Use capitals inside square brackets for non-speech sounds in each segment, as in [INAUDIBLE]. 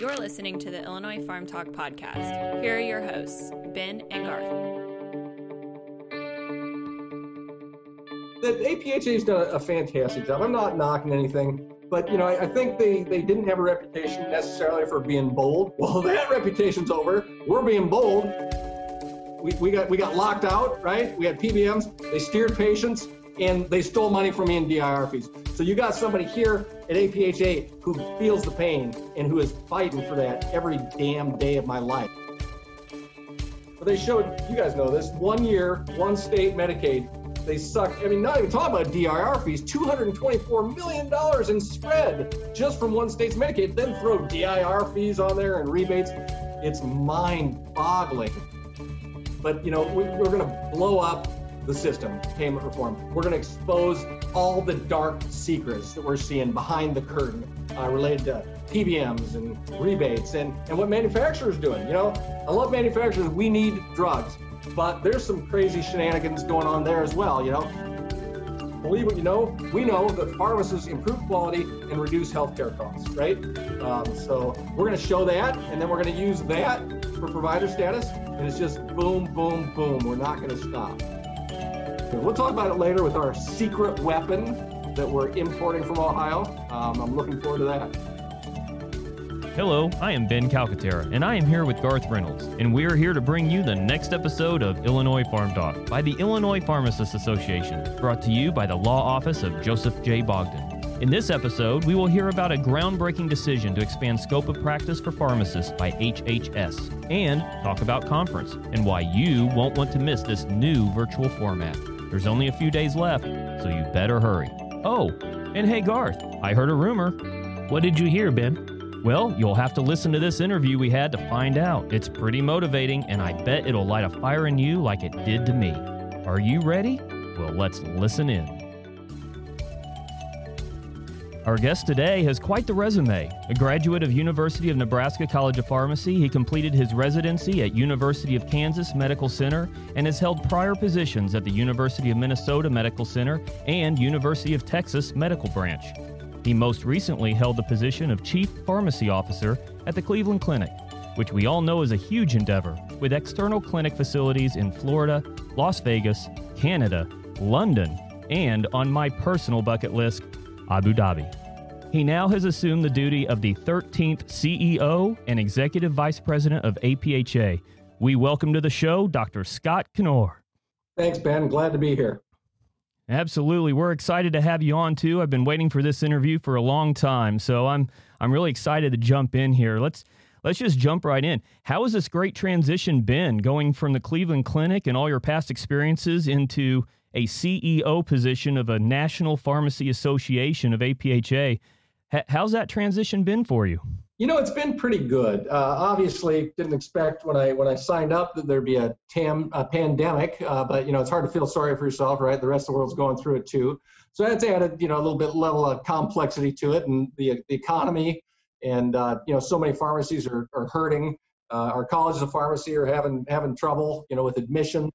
You're listening to the Illinois Pharm Talk podcast. Here are your hosts, Ben and Garth. The APHA's done a fantastic job. I'm not knocking anything, but you know, I, I think they, they didn't have a reputation necessarily for being bold. [LAUGHS] Well, that reputation's over. We're being bold. We, we got we got locked out, right? We had PBMs. They steered patients and they stole money from me in DIR fees. So you got somebody here at APHA who feels the pain and who is fighting for that every damn day of my life. But they showed, you guys know this, one year, one state Medicaid, they sucked. I mean, not even talking about DIR fees, $224 million in spread just from one state's Medicaid. Then throw DIR fees on there and rebates. It's mind boggling. But, you know, we, we're going to blow up the system, payment reform. We're going to expose all the dark secrets that we're seeing behind the curtain uh, related to PBMs and rebates and, and what manufacturers are doing. You know, I love manufacturers. We need drugs, but there's some crazy shenanigans going on there as well. You know, believe what you know. We know that pharmacists improve quality and reduce healthcare costs, right? Um, so we're going to show that, and then we're going to use that for provider status, and it's just boom, boom, boom. We're not going to stop. We'll talk about it later with our secret weapon that we're importing from Ohio. Um, I'm looking forward to that. Hello, I am Ben Calcaterra, and I am here with Garth Reynolds, and we are here to bring you the next episode of Illinois Pharm Talk by the Illinois Pharmacists Association, brought to you by the Law Office of Joseph J. Bogdan. In this episode, we will hear about a groundbreaking decision to expand scope of practice for pharmacists by HHS, and talk about conference and why you won't want to miss this new virtual format. There's only a few days left, so you better hurry. Oh, and hey Garth, I heard a rumor. What did you hear, Ben? Well, you'll have to listen to this interview we had to find out. It's pretty motivating, and I bet it'll light a fire in you like it did to me. Are you ready? Well, let's listen in. Our guest today has quite the resume. A graduate of University of Nebraska College of Pharmacy, he completed his residency at University of Kansas Medical Center and has held prior positions at the University of Minnesota Medical Center and University of Texas Medical Branch. He most recently held the position of Chief Pharmacy Officer at the Cleveland Clinic, which we all know is a huge endeavor, with external clinic facilities in Florida, Las Vegas, Canada, London, and on my personal bucket list, Abu Dhabi. He now has assumed the duty of the 13th CEO and Executive Vice President of APHA. We welcome to the show Dr. Scott Knoer. Thanks, Ben. Glad to be here. Absolutely. We're excited to have you on too. I've been waiting for this interview for a long time, so I'm I'm really excited to jump in here. Let's let's just jump right in. How has this great transition been going from the Cleveland Clinic and all your past experiences into a CEO position of a National Pharmacy Association of APHA? H- how's that transition been for you? You know, it's been pretty good. Uh, obviously, didn't expect when I when I signed up that there'd be a, tam, a pandemic, uh, but you know, it's hard to feel sorry for yourself, right? The rest of the world's going through it too. So that's added, you know, a little bit level of complexity to it, and the the economy, and uh, you know, so many pharmacies are are hurting. Uh, our colleges of pharmacy are having having trouble, you know, with admission,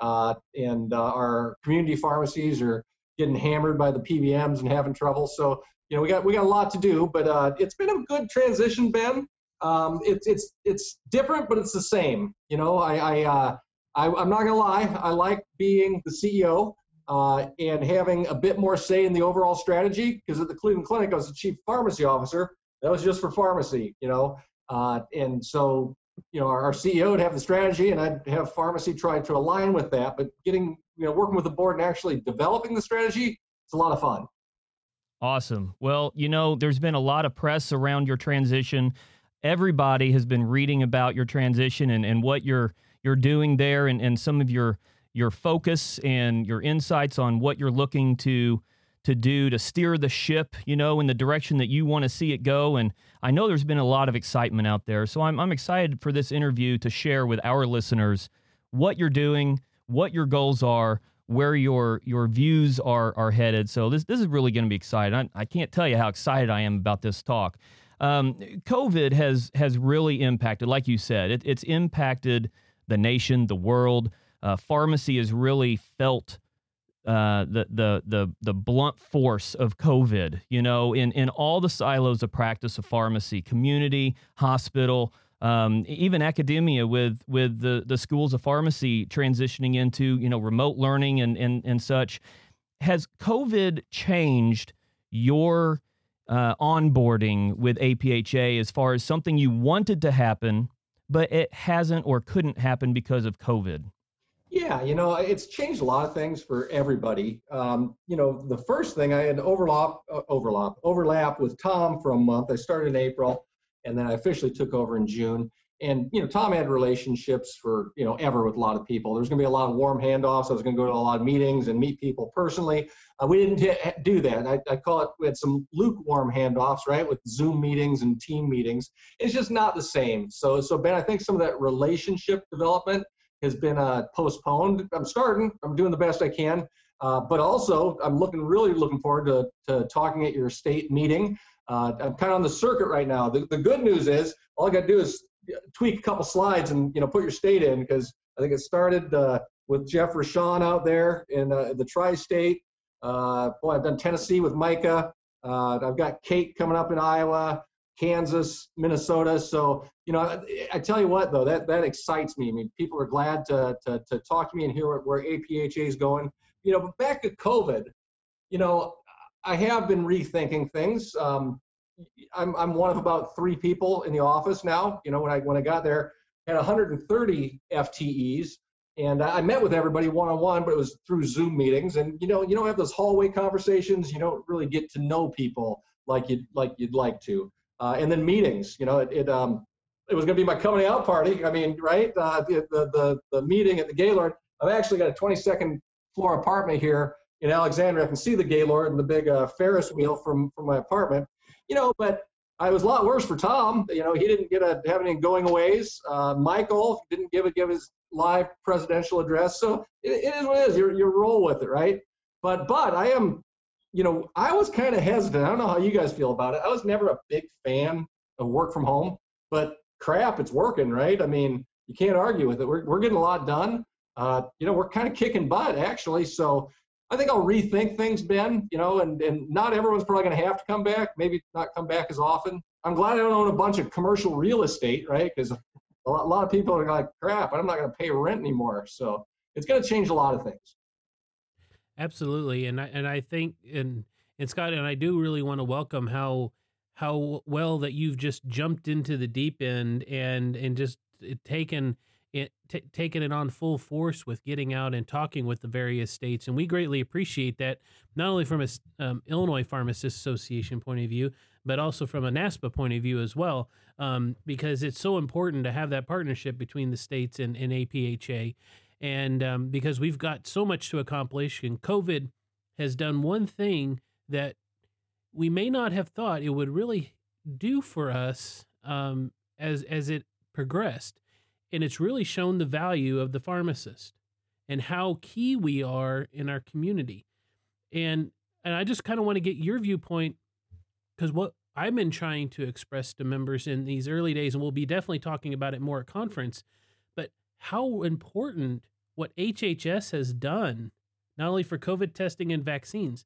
and uh, our community pharmacies are getting hammered by the PBMs and having trouble. So you know, we got we got a lot to do, but uh, it's been a good transition, Ben. Um, it's it's it's different, but it's the same. You know, I I, uh, I am not gonna lie, I like being the CEO uh, and having a bit more say in the overall strategy. Because at the Cleveland Clinic, I was the chief pharmacy officer. That was just for pharmacy, you know, uh, and so you know our, CEO would have the strategy, and I'd have pharmacy try to align with that. But getting you know working with the board and actually developing the strategy, it's a lot of fun. Awesome. Well, you know, there's been a lot of press around your transition. Everybody has been reading about your transition and, and what you're you're doing there and, and some of your your focus and your insights on what you're looking to to do to steer the ship, you know, in the direction that you want to see it go. And I know there's been a lot of excitement out there. So I'm I'm excited for this interview to share with our listeners what you're doing, what your goals are, where your your views are are headed. So this this is really going to be exciting. I, I, can't tell you how excited I am about this talk. Um, COVID has has really impacted, like you said, it, it's impacted the nation, the world. Uh, pharmacy has really felt uh, the the the the blunt force of COVID. You know, in in all the silos of practice of pharmacy, community, hospital, um, even academia with with the the schools of pharmacy transitioning into you know remote learning and and and such. Has COVID changed your uh, onboarding with APHA as far as something you wanted to happen, but it hasn't or couldn't happen because of COVID? Yeah, you know, it's changed a lot of things for everybody. Um, you know, the first thing I had overlap, uh, overlap, overlap with Tom for a month. I started in April, and then I officially took over in June. And you know, Tom had relationships for you know ever with a lot of people. There's going to be a lot of warm handoffs. I was going to go to a lot of meetings and meet people personally. Uh, we didn't t- do that. I, I call it. We had some lukewarm handoffs, right, with Zoom meetings and team meetings. It's just not the same. So, so Ben, I think some of that relationship development has been uh, postponed. I'm starting. I'm doing the best I can. Uh, but also, I'm looking really looking forward to, to talking at your state meeting. Uh, I'm kind of on the circuit right now. The, the good news is all I got to do is tweak a couple slides and you know put your state in because I think it started uh, with Jeff Rashawn out there in uh, the tri-state. Uh, boy, I've done Tennessee with Micah. I've got Kate coming up in Iowa. Kansas, Minnesota. So, you know, I, I, tell you what, though, that, that excites me. I mean, people are glad to, to, to talk to me and hear where, APHA is going. You know, but back to COVID, you know, I have been rethinking things. Um, I'm, I'm one of about three people in the office now. You know, when I, when I got there, I had 130 FTEs and I met with everybody one-on-one, but it was through Zoom meetings. And, you know, you don't have those hallway conversations. You don't really get to know people like you'd, like you'd like to uh, and then meetings. You know, it, it um, it was going to be my coming out party. I mean, right? Uh, the, the, the the meeting at the Gaylord. I've actually got a 22nd floor apartment here in Alexandria. I can see the Gaylord and the big uh, Ferris wheel from from my apartment. You know, but I was a lot worse for Tom. You know, he didn't get a have any going aways. Uh, Michael didn't give a give his live presidential address. So it, it is what it is. You you roll with it, right? But but I am you know, I was kind of hesitant. I don't know how you guys feel about it. I was never a big fan of work from home, but crap, it's working, right? I mean, you can't argue with it. We're, we're getting a lot done. Uh, you know, we're kind of kicking butt actually. So I think I'll rethink things, Ben, you know, and, and not everyone's probably going to have to come back, maybe not come back as often. I'm glad I don't own a bunch of commercial real estate, right? Because a a lot of people are like, crap, I'm not going to pay rent anymore. So it's going to change a lot of things. Absolutely, and I and I think and and Scott and I do really want to welcome how how well that you've just jumped into the deep end and and just eh, taken it t- taken it on full force with getting out and talking with the various states, and we greatly appreciate that not only from a um, Illinois Pharmacists Association point of view, but also from a NASPA point of view as well, um, because it's so important to have that partnership between the states and, and APHA and um, because we've got so much to accomplish, and COVID has done one thing that we may not have thought it would really do for us um, as as it progressed, and it's really shown the value of the pharmacist and how key we are in our community, and and I just kind of want to get your viewpoint because what I've been trying to express to members in these early days, and we'll be definitely talking about it more at conference, but how important what HHS has done, not only for COVID testing and vaccines.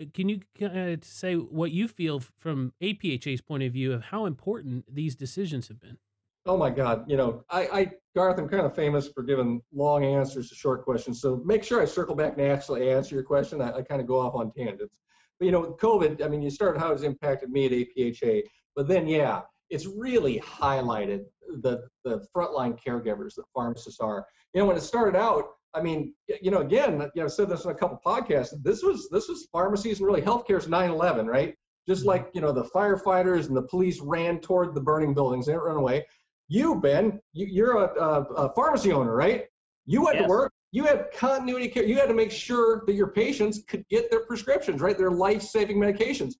Uh, can you uh, say what you feel from APHA's point of view of how important these decisions have been? Oh my God! You know, I, I Garth, I'm kind of famous for giving long answers to short questions. So make sure I circle back and actually answer your question. I, I kind of go off on tangents. But you know, COVID. I mean, you started how it's impacted me at APHA, but then yeah, it's really highlighted the the frontline caregivers that pharmacists are you know, when it started out, I mean, you know, again, you know, I've said this in a couple podcasts. This was this was pharmacies and really healthcare's 9/11, right? Just mm-hmm. like you know, the firefighters and the police ran toward the burning buildings. They didn't run away. You, Ben, you, are a, a, a, pharmacy owner, right? You went yes. to work. You had continuity care. You had to make sure that your patients could get their prescriptions, right? Their life-saving medications.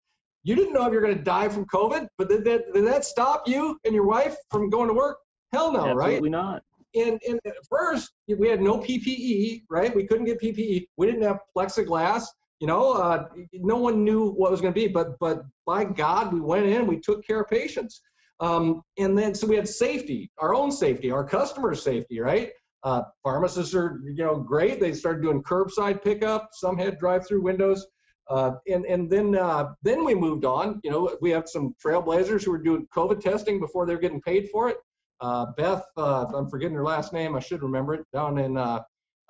You didn't know if you're going to die from COVID, but did that, did that stop you and your wife from going to work? Hell no, Absolutely right? Absolutely not and, and at first we had no PPE, right? We couldn't get PPE. We didn't have plexiglass. You know, uh, no one knew what was going to be, but but by God, we went in, we took care of patients, um, and then so we had safety, our own safety, our customers' safety, right? Uh, pharmacists are, you know, great. They started doing curbside pickup. Some had drive-through windows. Uh, and and then uh, then we moved on. You know, we have some trailblazers who were doing COVID testing before they were getting paid for it. Uh, Beth, uh, I'm forgetting her last name. I should remember it. Down in uh,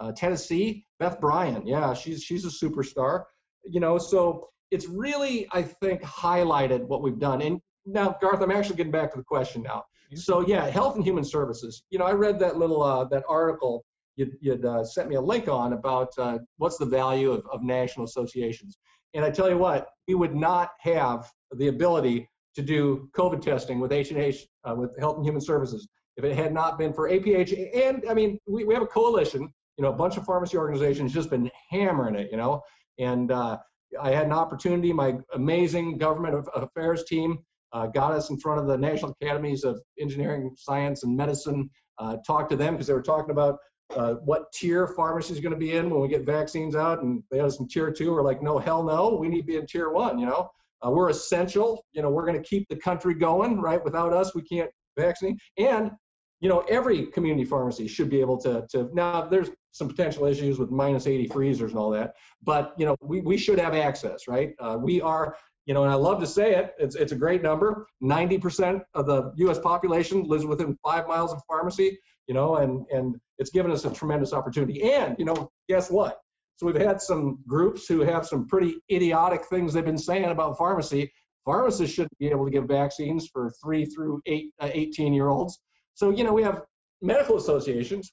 uh, Tennessee, Beth Bryan. Yeah, she's she's a superstar. You know, so it's really I think highlighted what we've done. And now, Garth, I'm actually getting back to the question now. So yeah, Health and Human Services. You know, I read that little that article you'd, you'd uh, sent me a link on about uh, what's the value of, of national associations. And I tell you what, we would not have the ability to do COVID testing with H&H, uh, with Health and Human Services, if it had not been for APH. And I mean, we, we have a coalition, you know, a bunch of pharmacy organizations just been hammering it, you know. And uh, I had an opportunity, my amazing government affairs team uh, got us in front of the National Academies of Engineering, Science, and Medicine, uh, talked to them because they were talking about uh, what tier pharmacy is going to be in when we get vaccines out. And they had some tier two. We're like, no, hell no. We need to be in tier one. You know, uh, we're essential. You know, we're going to keep the country going. Right? Without us, we can't vaccinate. And you know, every community pharmacy should be able to. To now, there's some potential issues with minus 80 freezers and all that, but you know, we we should have access. Right? Uh, we are. You know, and I love to say it. It's it's a great number. 90% of the U.S. population lives within five miles of pharmacy you know, and, and it's given us a tremendous opportunity. And, you know, guess what? So we've had some groups who have some pretty idiotic things they've been saying about pharmacy. Pharmacists shouldn't be able to give vaccines for three through eight, uh, 18 year olds. So, you know, we have medical associations.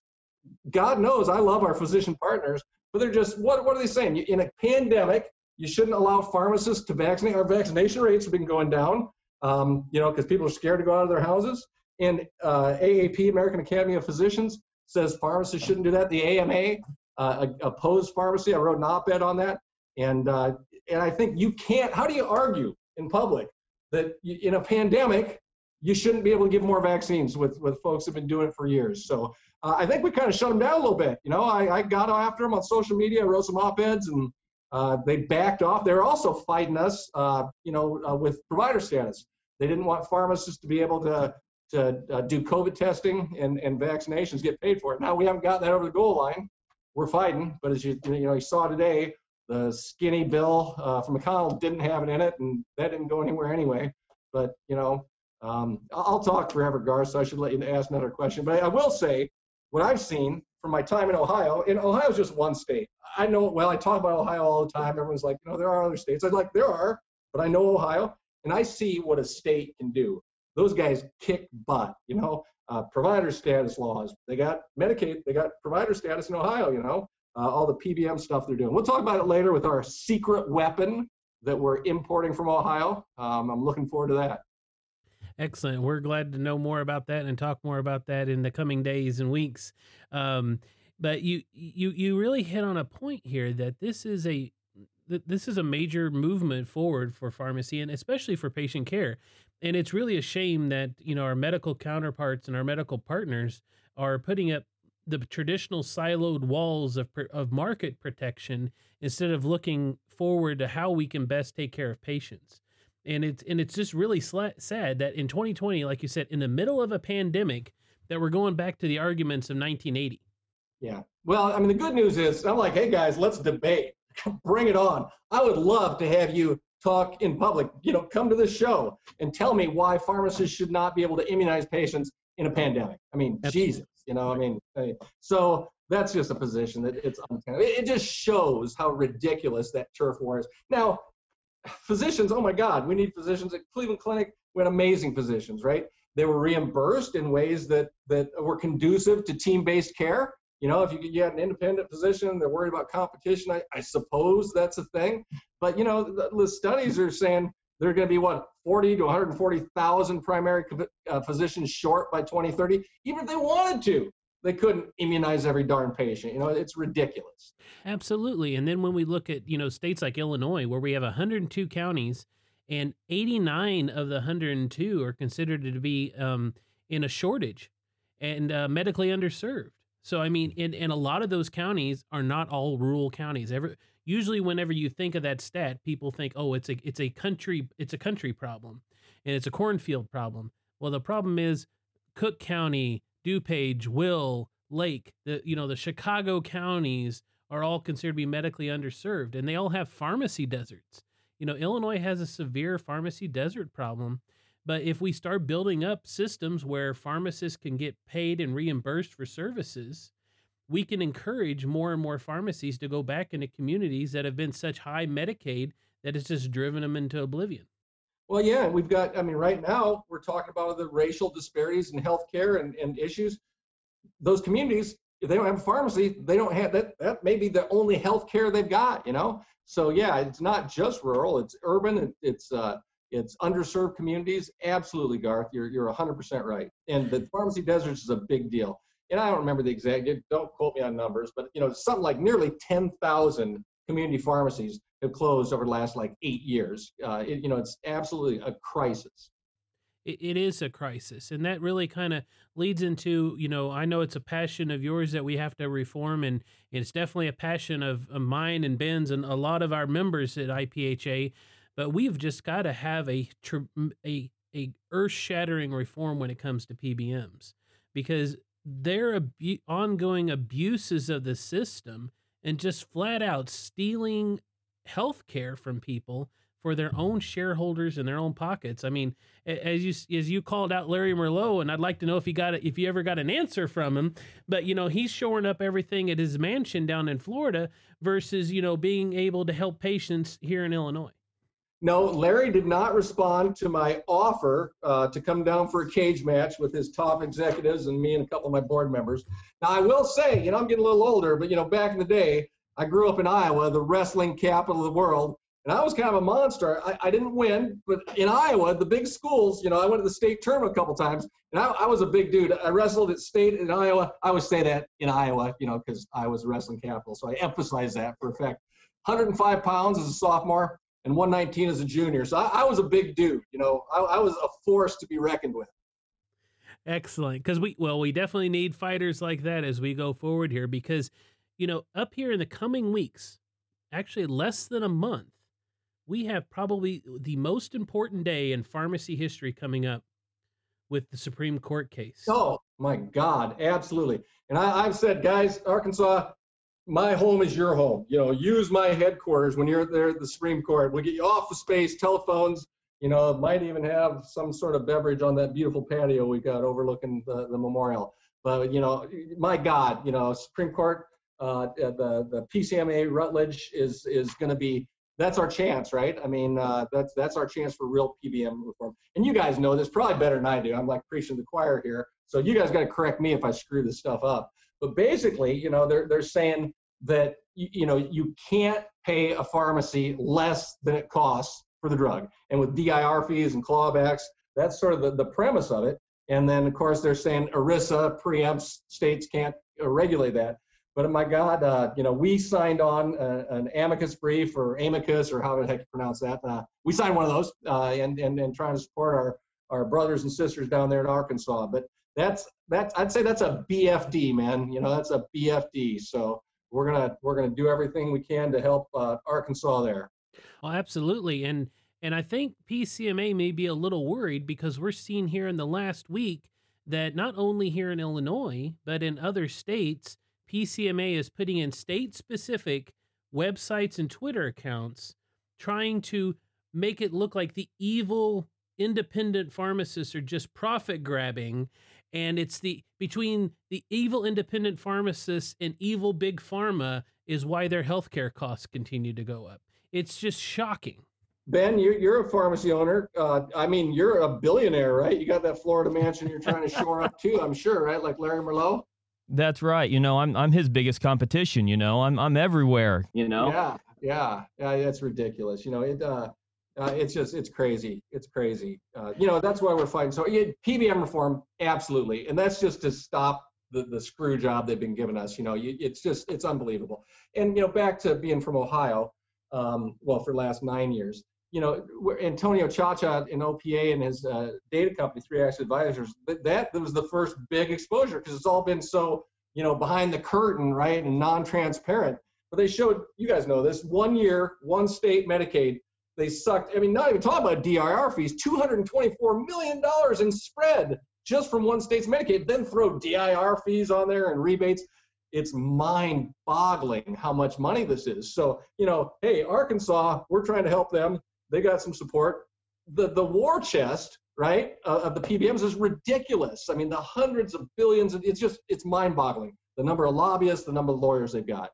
God knows I love our physician partners, but they're just, what, what are they saying? In a pandemic, you shouldn't allow pharmacists to vaccinate. Our vaccination rates have been going down, um, you know, because people are scared to go out of their houses. And uh, AAP, American Academy of Physicians, says pharmacists shouldn't do that. The AMA uh, opposed pharmacy. I wrote an op-ed on that, and uh, and I think you can't. How do you argue in public that you, in a pandemic you shouldn't be able to give more vaccines with with folks who've been doing it for years? So uh, I think we kind of shut them down a little bit. You know, I, I got after them on social media, wrote some op-eds, and uh, they backed off. They're also fighting us, uh, you know, with provider status. They didn't want pharmacists to be able to to uh, do COVID testing and, and vaccinations get paid for it. Now we haven't gotten that over the goal line. We're fighting, but as you you know you saw today, the skinny bill uh, from McConnell didn't have it in it, and that didn't go anywhere anyway. But you know, um, I'll talk forever, Garth. So I should let you ask another question. But I will say, what I've seen from my time in Ohio, and Ohio's just one state. I know well. I talk about Ohio all the time. Everyone's like, you know, there are other states. I like there are, but I know Ohio, and I see what a state can do those guys kick butt. You know, uh, provider status laws. They got Medicaid. They got provider status in Ohio. You know, uh, all the PBM stuff they're doing. We'll talk about it later with our secret weapon that we're importing from Ohio. Um, I'm looking forward to that. Excellent. We're glad to know more about that and talk more about that in the coming days and weeks. Um, but you you you really hit on a point here that this is a this is a major movement forward for pharmacy and especially for patient care and it's really a shame that you know our medical counterparts and our medical partners are putting up the traditional siloed walls of of market protection instead of looking forward to how we can best take care of patients. And it's and it's just really sad that in 2020, like you said, in the middle of a pandemic, that we're going back to the arguments of 1980. Yeah. Well, I mean, the good news is I'm like, hey guys, let's debate. [LAUGHS] Bring it on. I would love to have you talk in public. You know, come to this show and tell me why pharmacists should not be able to immunize patients in a pandemic. I mean, Absolutely. Jesus, you know, I mean, so that's just a position that it's untenable. It just shows how ridiculous that turf war is. Now, physicians, oh my God, we need physicians at Cleveland Clinic. We had amazing physicians, right? They were reimbursed in ways that that were conducive to team-based care. You know, if you, you had an independent position, they're worried about competition. I, I suppose that's a thing. But, you know, the, the studies are saying there are going to be, what, 40 to 140,000 primary uh, physicians short by 2030. Even if they wanted to, they couldn't immunize every darn patient. You know, it's ridiculous. Absolutely. And then when we look at, you know, states like Illinois, where we have 102 counties and 89 of the 102 are considered to be um, in a shortage and uh, medically underserved. So I mean, and, and a lot of those counties are not all rural counties. Every usually, whenever you think of that stat, people think, oh, it's a it's a country it's a country problem, and it's a cornfield problem. Well, the problem is Cook County, DuPage, Will, Lake, the you know the Chicago counties are all considered to be medically underserved, and they all have pharmacy deserts. You know, Illinois has a severe pharmacy desert problem. But if we start building up systems where pharmacists can get paid and reimbursed for services, we can encourage more and more pharmacies to go back into communities that have been such high Medicaid that it's just driven them into oblivion. Well, yeah, we've got, I mean, right now we're talking about the racial disparities in healthcare and, and issues. Those communities, if they don't have a pharmacy, they don't have that, that may be the only healthcare they've got, you know? So yeah, it's not just rural, it's urban, it's, uh, it's underserved communities. Absolutely, Garth, you're, you're 100% right. And the pharmacy deserts is a big deal and I don't remember the exact, don't quote me on numbers, but you know, something like nearly 10,000 community pharmacies have closed over the last like eight years. Uh, it, you know, it's absolutely a crisis. It, is a crisis, and that really kind of leads into you know I know it's a passion of yours that we have to reform, and it's definitely a passion of, of mine and Ben's and a lot of our members at IPHA. But we've just got to have a a a earth shattering reform when it comes to PBMs because their abu- ongoing abuses of the system and just flat out stealing health care from people for their own shareholders and their own pockets. I mean, as you as you called out Larry Merlo, and I'd like to know if he got if you ever got an answer from him. But you know, he's shoring up everything at his mansion down in Florida versus you know being able to help patients here in Illinois. No, Larry did not respond to my offer uh, to come down for a cage match with his top executives and me and a couple of my board members. Now, I will say, you know, I'm getting a little older, but, you know, back in the day, I grew up in Iowa, the wrestling capital of the world, and I was kind of a monster. I, I didn't win, but in Iowa, the big schools, you know, I went to the state tournament a couple times, and I, I was a big dude. I wrestled at state in Iowa. I would say that in Iowa, you know, because I was wrestling capital, so I emphasize that for effect. 105 pounds as a sophomore and 119 as a junior. So I, I was a big dude. You know, I, I, was a force to be reckoned with. Excellent, because we well, we definitely need fighters like that as we go forward here. Because you know, up here in the coming weeks, actually less than a month, we have probably the most important day in pharmacy history coming up with the Supreme Court case. Oh my God, absolutely. And I, I've said, guys, Arkansas, my home is your home. You know, use my headquarters when you're there at the Supreme Court. We'll get you off the space, telephones. You know, might even have some sort of beverage on that beautiful patio we got overlooking the, the memorial. But you know, my God, you know, Supreme Court, uh, the the PCMA Rutledge is is going to be that's our chance, right? I mean, uh, that's that's our chance for real PBM reform. And you guys know this probably better than I do. I'm like preaching the choir here, so you guys got to correct me if I screw this stuff up. But basically, you know, they're they're saying that you, you know you can't pay a pharmacy less than it costs for the drug. And with DIR fees and clawbacks, that's sort of the, the premise of it. And then of course they're saying ERISA preempts states can't uh, regulate that. But my God, uh, you know, we signed on a, uh, an amicus brief or amicus or how the heck you pronounce that. Uh, we signed one of those uh, and, and, and trying to support our, our brothers and sisters down there in Arkansas. But that's that's I'd say that's a BFD, man. You know, that's a BFD. So we're gonna we're gonna do everything we can to help uh, Arkansas there. Well, absolutely, and and I think PCMA may be a little worried because we're seeing here in the last week that not only here in Illinois but in other states, PCMA is putting in state specific websites and Twitter accounts trying to make it look like the evil independent pharmacists are just profit grabbing and it's the between the evil independent pharmacists and evil big pharma is why their healthcare costs continue to go up. It's just shocking. Ben, you're, you're a pharmacy owner. Uh, I mean, you're a billionaire, right? You got that Florida mansion you're trying to shore up too, I'm sure, right? Like Larry Merlo. That's right. You know, I'm I'm his biggest competition. You know, I'm I'm everywhere. You know. Yeah, yeah, yeah. That's ridiculous. You know, it. Uh, uh, it's just it's crazy. It's crazy. Uh, you know that's why we're fighting. So yeah, PBM reform, absolutely, and that's just to stop the the screw job they've been giving us. You know, you, it's just it's unbelievable. And you know, back to being from Ohio, um, well, for the last nine years, you know, Antonio Ciaccia in OPA and his uh, data company, Three Axis Advisors, that, that was the first big exposure because it's all been so you know behind the curtain, right, and non-transparent. But they showed you guys know this one year, one state Medicaid they sucked. I mean, not even talking about DIR fees, $224 million in spread just from one state's Medicaid. Then throw DIR fees on there and rebates. It's mind boggling how much money this is. So, you know, hey, Arkansas, we're trying to help them. They got some support. The, the war chest, right, uh, of the PBMs is ridiculous. I mean, the hundreds of billions, it's just, it's mind boggling. The number of lobbyists, the number of lawyers they've got.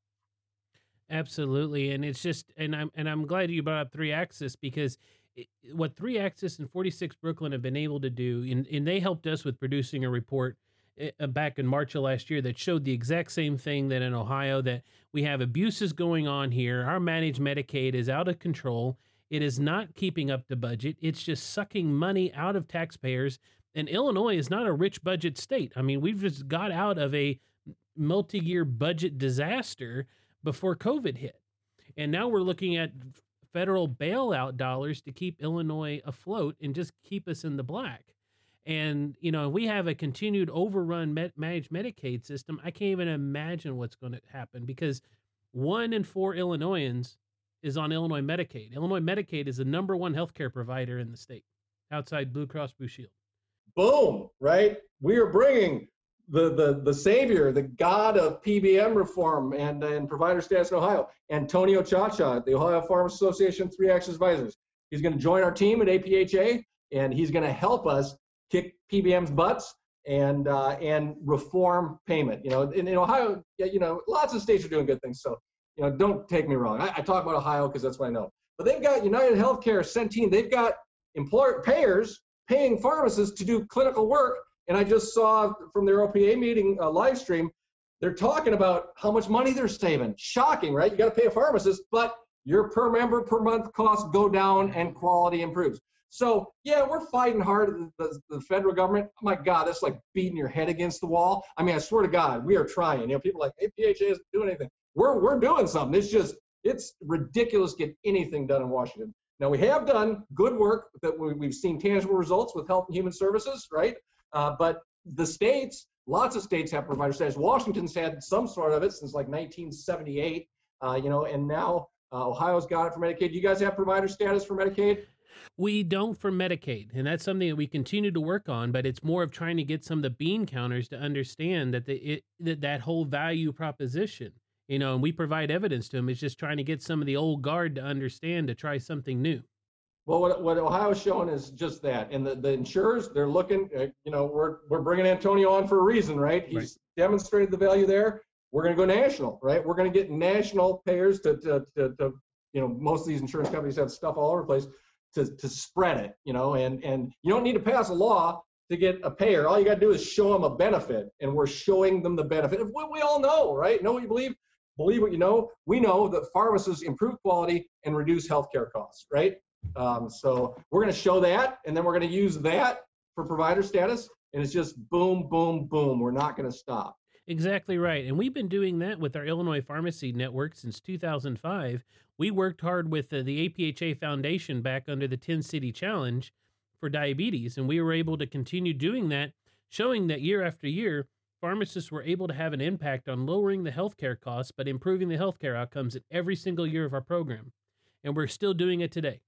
Absolutely, and it's just, and I'm and I'm glad you brought up Three Axis because it, what Three Axis and 46 Brooklyn have been able to do, and, and they helped us with producing a report eh, uh, back in March of last year that showed the exact same thing that in Ohio that we have abuses going on here. Our managed Medicaid is out of control. It is not keeping up the budget. It's just sucking money out of taxpayers. And Illinois is not a rich budget state. I mean, we've just got out of a multi-year budget disaster before COVID hit. And now we're looking at federal bailout dollars to keep Illinois afloat and just keep us in the black. And, you know, we have a continued overrun med- managed Medicaid system. I can't even imagine what's going to happen because one in four Illinoisans is on Illinois Medicaid. Illinois Medicaid is the number one healthcare provider in the state outside Blue Cross Blue Shield. Boom, right? We are bringing the, the, the savior, the god of PBM reform and, and provider status in Ohio, Antonio Ciaccia, the Ohio Pharmacy Association Three Axis Advisors. He's going to join our team at APHA, and he's going to help us kick PBM's butts and uh, and reform payment. You know, in, in, Ohio, you know, lots of states are doing good things. So, you know, don't take me wrong. I, I talk about Ohio because that's what I know. But they've got United Healthcare, Centene. They've got employer payers paying pharmacists to do clinical work and I just saw from their OPA meeting uh, live stream, they're talking about how much money they're saving. Shocking, right? You got to pay a pharmacist, but your per member per month costs go down and quality improves. So yeah, we're fighting hard. The, the, federal government. Oh my God, that's like beating your head against the wall. I mean, I swear to God, we are trying. You know, people like, APHA isn't doing anything. We're we're doing something. It's just it's ridiculous to get anything done in Washington. Now we have done good work that we, we've seen tangible results with Health and Human Services, right? Uh, but the states, lots of states have provider status. Washington's had some sort of it since like 1978, uh, you know, and now uh, Ohio's got it for Medicaid. Do you guys have provider status for Medicaid? We don't for Medicaid, and that's something that we continue to work on. But it's more of trying to get some of the bean counters to understand that the it, that that whole value proposition, you know, and we provide evidence to them. It's just trying to get some of the old guard to understand to try something new. Well, what, what Ohio's showing is just that. And the, the insurers, they're looking, uh, you know, we're, we're bringing Antonio on for a reason, right? He's right. demonstrated the value there. We're going to go national, right? We're going to get national payers to, to, to, to, you know, most of these insurance companies have stuff all over the place to, to spread it, you know, and, and you don't need to pass a law to get a payer. All you got to do is show them a benefit, and we're showing them the benefit of what we all know, right? Know what you believe, believe what you know. We know that pharmacists improve quality and reduce healthcare costs, right? Um, so we're going to show that, and then we're going to use that for provider status, and it's just boom, boom, boom. We're not going to stop. Exactly right. And we've been doing that with our Illinois Pharmacy Network since 2005. We worked hard with uh, the APHA Foundation back under the 10 City Challenge for diabetes, and we were able to continue doing that, showing that year after year, pharmacists were able to have an impact on lowering the healthcare costs, but improving the healthcare outcomes in every single year of our program. And we're still doing it today.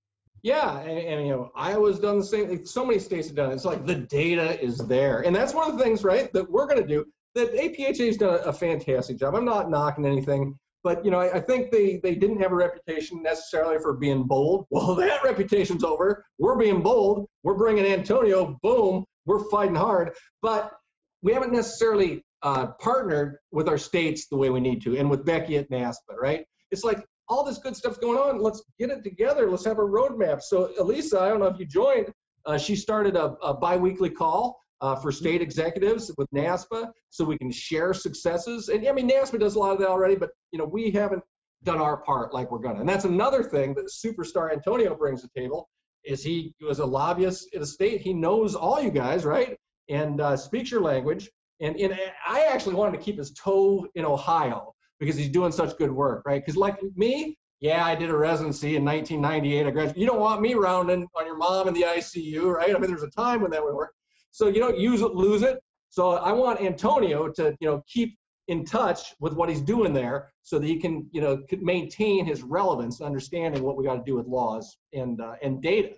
Yeah, and, and, you know, Iowa's done the same. So many states have done it. It's like the data is there, and that's one of the things, right, that we're going to do. That APHA has done a, a, fantastic job. I'm not knocking anything, but you know, I, I, think they they didn't have a reputation necessarily for being bold. [LAUGHS] Well, that reputation's over. We're being bold. We're bringing Antonio. Boom. We're fighting hard, but we haven't necessarily uh, partnered with our states the way we need to, and with Becky at NASPA, right? It's like all this good stuff's going on. Let's get it together. Let's have a roadmap. So, Ilisa, I don't know if you joined, uh, she started a, a biweekly call uh, for state executives with NASPA so we can share successes. And I mean, NASPA does a lot of that already, but you know, we haven't done our part like we're gonna. And that's another thing that superstar Antonio brings to the table is he was a lobbyist in the state. He knows all you guys, right? And uh, speaks your language. And, and I actually wanted to keep his toe in Ohio because he's doing such good work, right? Because like me, yeah, I did a residency in 1998. I graduated. You don't want me rounding on your mom in the ICU, right? I mean, there's a time when that would work. So you don't use it, lose it. So I want Antonio to, you know, keep in touch with what he's doing there, so that he can, you know, maintain his relevance, understanding what we got to do with laws and uh, and data.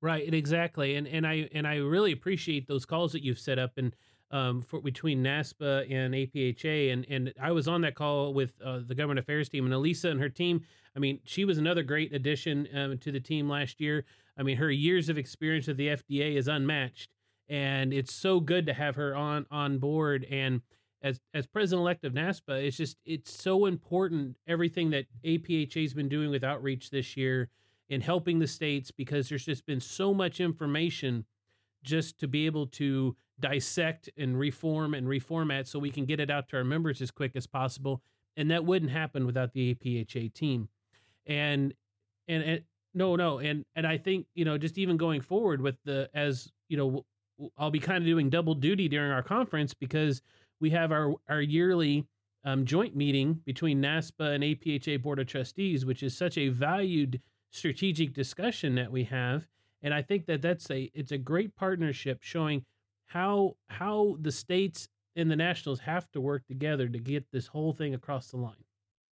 Right, exactly, and and I and I really appreciate those calls that you've set up and um, for between NASPA and APHA, and and I was on that call with uh, the government affairs team and Ilisa and her team. I mean, she was another great addition um, to the team last year. I mean, her years of experience with the FDA is unmatched, and it's so good to have her on on board. And as as president elect of NASPA, it's just it's so important everything that APHA has been doing with outreach this year in helping the states because there's just been so much information just to be able to dissect and reform and reformat so we can get it out to our members as quick as possible and that wouldn't happen without the APHA team. And and, and no no and and I think you know just even going forward with the as you know I'll be kind of doing double duty during our conference because we have our our yearly um, joint meeting between NASPA and APHA Board of Trustees, which is such a valued strategic discussion that we have. And i think that that's a it's a great partnership showing how how the states and the nationals have to work together to get this whole thing across the line.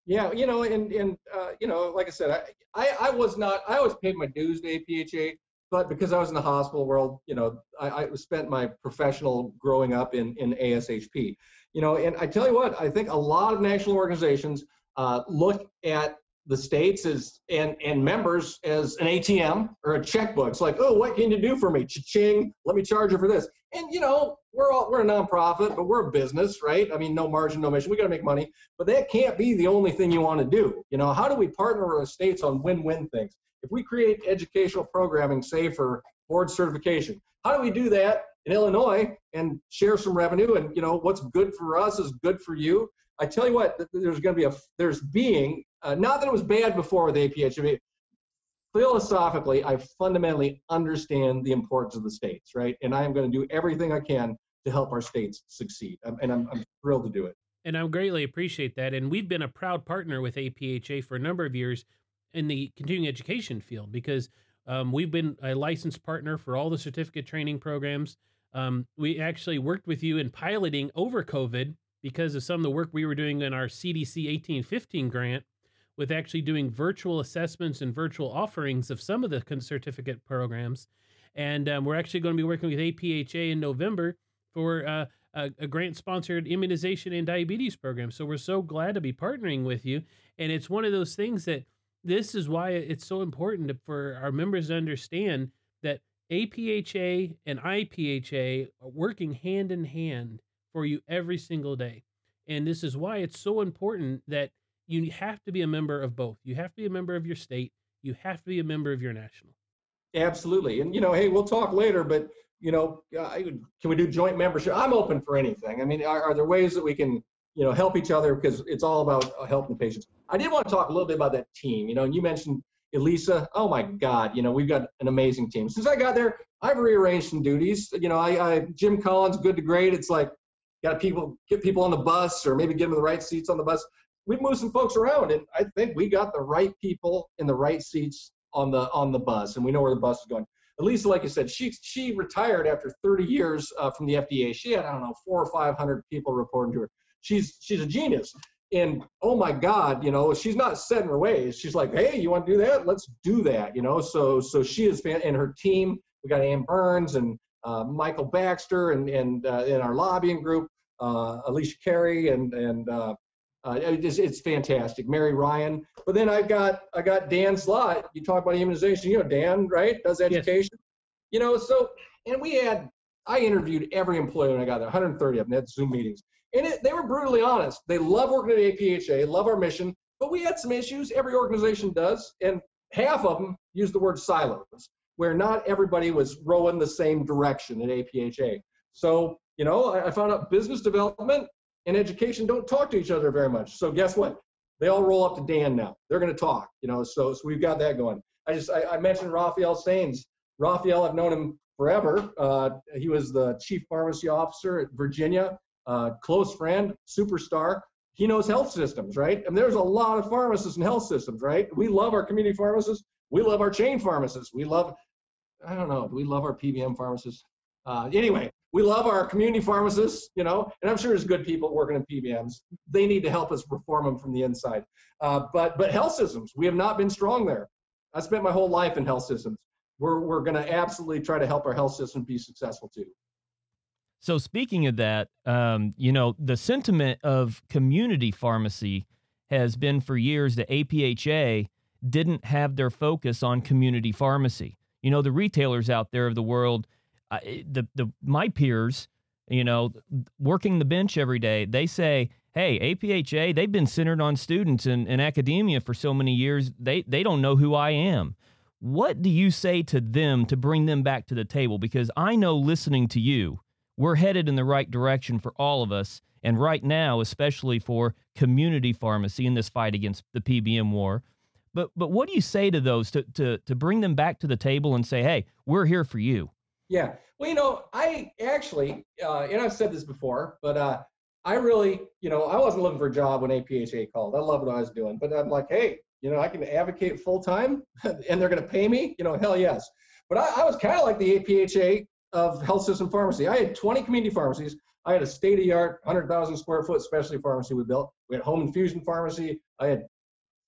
Yeah you know and and uh, you know like i said I, I i was not i always paid my dues to apha but because i was in the hospital world you know i, I spent my professional growing up in in ashp you know and i tell you what i think a lot of national organizations uh, look at the states as and and members as an ATM or a checkbook. It's like, oh, what can you do for me? Cha-ching, let me charge you for this. And you know, we're all we're a nonprofit, but we're a business, right? I mean, no margin, no mission. We got to make money, but that can't be the only thing you want to do. You know, how do we partner with states on win-win things? If we create educational programming, say for board certification, how do we do that in Illinois and share some revenue? And you know, what's good for us is good for you. I tell you what, there's going to be a there's being uh, not that it was bad before with APH. I philosophically, I fundamentally understand the importance of the states, right? And I am going to do everything I can to help our states succeed, um, and I'm, I'm thrilled to do it. And I greatly appreciate that. And we've been a proud partner with APHA for a number of years in the continuing education field because um, we've been a licensed partner for all the certificate training programs. Um, we actually worked with you in piloting over COVID because of some of the work we were doing in our CDC 1815 grant with actually doing virtual assessments and virtual offerings of some of the certificate programs. And um, we're actually going to be working with APHA in November for uh, a, a grant sponsored immunization and diabetes program. So we're so glad to be partnering with you. And it's one of those things that this is why it's so important for our members to understand that APHA and IPHA are working hand in hand for you every single day. And this is why it's so important that you have to be a member of both. You have to be a member of your state. You have to be a member of your national. Absolutely. And, you know, hey, we'll talk later, but, you know, uh, can we do joint membership? I'm open for anything. I mean, are, are there ways that we can, you know, help each other because it's all about uh, helping patients. I did want to talk a little bit about that team. You know, and you mentioned Ilisa. Oh my God, you know, we've got an amazing team. Since I got there, I've rearranged some duties. You know, I, I Jim Collins, good to great. It's like got people get people on the bus or maybe get them the right seats on the bus we moved some folks around, and I think we got the right people in the right seats on the on the bus, and we know where the bus is going. Ilisa, like you said, she she retired after 30 years uh, from the FDA. She had I don't know four or five hundred people reporting to her. She's she's a genius, and oh my God, you know she's not set in her ways. She's like, hey, you want to do that? Let's do that. You know, so so she is fan, and her team. We got Ann Burns and uh, Michael Baxter and and uh, in our lobbying group, uh, Alicia Carey and and uh, it's, it's fantastic, Mary Ryan. But then I've got I got Dan Zlott. You talk about immunization, you know Dan, right? Does education. Yes. You know, so and we had I interviewed every employee when I got there, 130 of them. Had Zoom meetings, and it, they were brutally honest. They love working at APHA, love our mission, but we had some issues. Every organization does, and half of them use the word silos, where not everybody was rowing the same direction at APHA. So you know, I, I found out business development and education don't talk to each other very much. So guess what? They all roll up to Dan now. They're going to talk, you know. So, so we've got that going. I just I, I mentioned Rafael Saenz. Rafael, I've known him forever. Uh, he was the chief pharmacy officer at Virginia, uh, close friend, superstar. He knows health systems, right? And there's a lot of pharmacists and health systems, right? We love our community pharmacists. We love our chain pharmacists. We love, I don't know, we love our PBM pharmacists? Uh, anyway, we love our community pharmacists, you know, and I'm sure there's good people working in PBMs. They need to help us reform them from the inside. Uh, but but health systems, we have not been strong there. I spent my whole life in health systems. we're, we're going to absolutely try to help our health system be successful too. So, speaking of that, um, you know, the sentiment of community pharmacy has been for years that APHA didn't have their focus on community pharmacy. You know, the retailers out there of the world, the the my peers, you know, working the bench every day, they say, "Hey, APHA, they've been centered on students in, in academia for so many years. They they don't know who I am." What do you say to them to bring them back to the table? Because I know listening to you, we're headed in the right direction for all of us. And right now, especially for community pharmacy in this fight against the PBM war. But but what do you say to those to to to bring them back to the table and say, hey, we're here for you? Yeah. Well, you know, I actually, uh, and I've said this before, but uh, I really, you know, I wasn't looking for a job when APHA called. I loved what I was doing, but I'm like, hey, you know, I can advocate full time, [LAUGHS] and they're going to pay me. You know, hell yes. But I, I was kind of like the APHA of health system pharmacy. I had 20 community pharmacies. I had a state-of-the-art 100,000 square foot specialty pharmacy we built. We had home infusion pharmacy. I had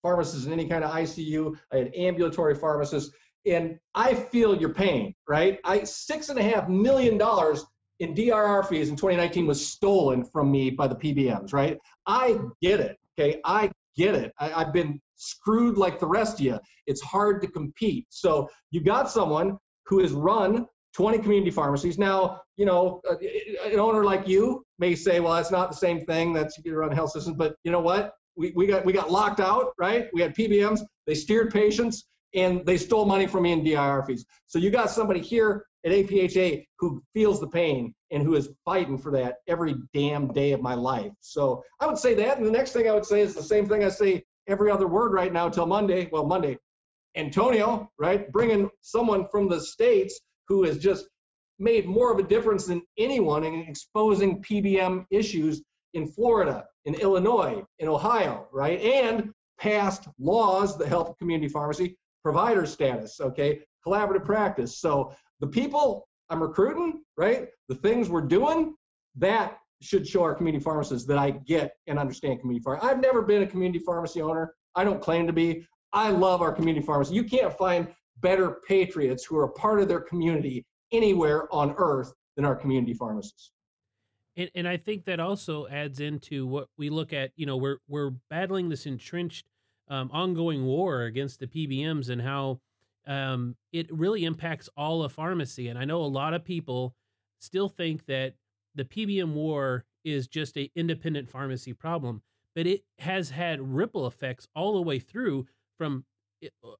pharmacists in any kind of ICU. I had ambulatory pharmacists. And I feel your pain, right? I six and a half million dollars in DIR fees in 2019 was stolen from me by the PBMs, right? I get it. Okay. I get it. I, have been screwed like the rest of you. It's hard to compete. So you got someone who has run 20 community pharmacies. Now, you know, uh, an owner like you may say, well, that's not the same thing. That's you run a health system. But you know what? We, we got we got locked out, right? We had PBMs. They steered patients and they stole money from me in DIR fees. So you got somebody here at APHA who feels the pain and who is fighting for that every damn day of my life. So I would say that. And the next thing I would say is the same thing I say every other word right now till Monday. Well, Monday. Antonio, right? Bringing someone from the States who has just made more of a difference than anyone in exposing PBM issues in Florida, in Illinois, in Ohio, right? And passed laws that help community pharmacy provider status, okay? Collaborative practice. So the people I'm recruiting, right? The things we're doing, that should show our community pharmacists that I get and understand community pharmacy. I've never been a community pharmacy owner. I don't claim to be. I love our community pharmacy. You can't find better patriots who are a part of their community anywhere on earth than our community pharmacists. And, and I think that also adds into what we look at. You know, we're we're battling this entrenched, um, ongoing war against the PBMs and how um, it really impacts all of pharmacy. And I know a lot of people still think that the PBM war is just a independent pharmacy problem, but it has had ripple effects all the way through from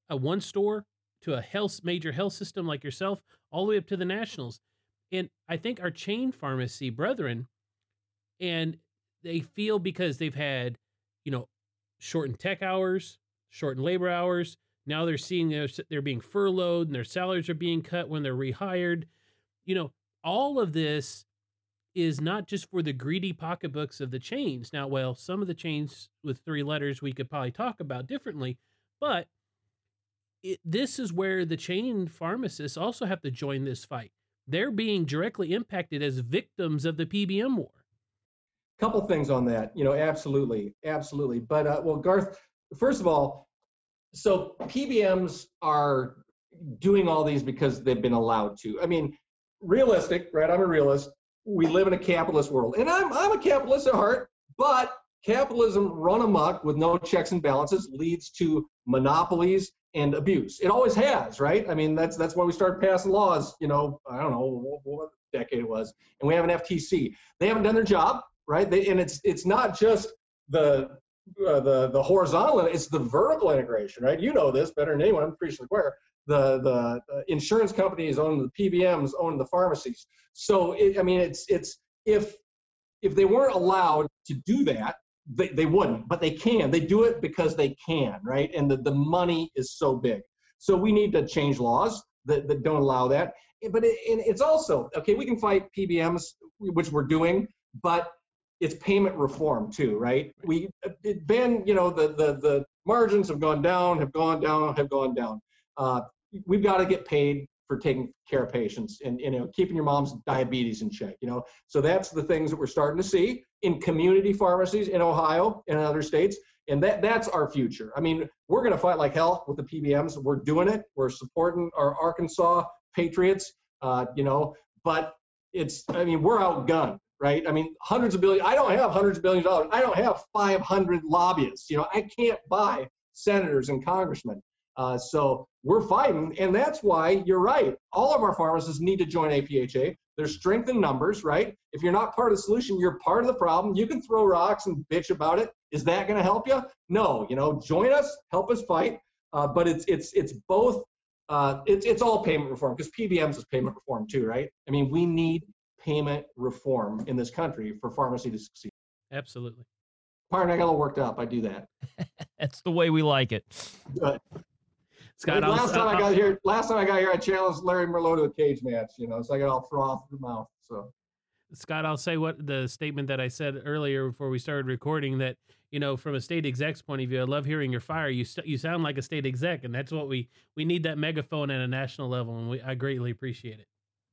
a one store to a health major health system like yourself, all the way up to the nationals. And I think our chain pharmacy brethren, and they feel because they've had, you know, shortened tech hours, shortened labor hours. Now they're seeing they're, they're being furloughed and their salaries are being cut when they're rehired. You know, all of this is not just for the greedy pocketbooks of the chains. Now, well, some of the chains with three letters we could probably talk about differently, but it, this is where the chain pharmacists also have to join this fight. They're being directly impacted as victims of the PBM war. Couple things on that, you know, absolutely, absolutely. But uh, well, Garth, first of all, so PBMs are doing all these because they've been allowed to. I mean, realistic, right? I'm a realist. We live in a capitalist world, and I'm I'm a capitalist at heart. But capitalism run amok with no checks and balances leads to monopolies and abuse. It always has, right? I mean, that's that's when we started passing laws. You know, I don't know what, what decade it was, and we have an FTC. They haven't done their job, right? They, and it's it's not just the uh, the the horizontal; it's the vertical integration, right? You know this better than anyone. I'm pretty sure where the the insurance companies own the PBMs, own the pharmacies. So it, I mean, it's it's if if they weren't allowed to do that, they, they wouldn't, but they can. They do it because they can, right? And the, the money is so big. So we need to change laws that, that don't allow that. But it, it's also, okay, we can fight PBMs, which we're doing, but it's payment reform too, right? We it been, you know, the, the, the margins have gone down, have gone down, have gone down. Uh, we've got to get paid for taking care of patients and you know keeping your mom's diabetes in check you know so that's the things that we're starting to see in community pharmacies in ohio and in other states And that that's our future. I mean, we're going to fight like hell with the PBMs. We're doing it. We're supporting our Arkansas Patriots. Uh, you know, but it's I mean, we're outgunned right? I mean, hundreds of billion. I don't have hundreds of billions of dollars. I don't have 500 lobbyists. You know, I can't buy senators and congressmen. Uh, so we're fighting, and that's why you're right. All of our pharmacists need to join APHA. There's strength in numbers, right? If you're not part of the solution, you're part of the problem. You can throw rocks and bitch about it. Is that going to help you? No. You know, join us, help us fight. Uh, but it's it's it's both. Uh, it's it's all payment reform because PBMs is payment reform too, right? I mean, we need payment reform in this country for pharmacy to succeed. Absolutely. Pardon, I got a little worked up. I do that. [LAUGHS] That's the way we like it. But Scott, last time I got here, last time I got here, I challenged Larry Merlo to a cage match. You know, so I got all froth in the mouth. So, Scott, I'll say what the statement that I said earlier before we started recording that you know, from a state exec's point of view, I love hearing your fire. You st- you sound like a state exec, and that's what we we need that megaphone at a national level, and we I greatly appreciate it.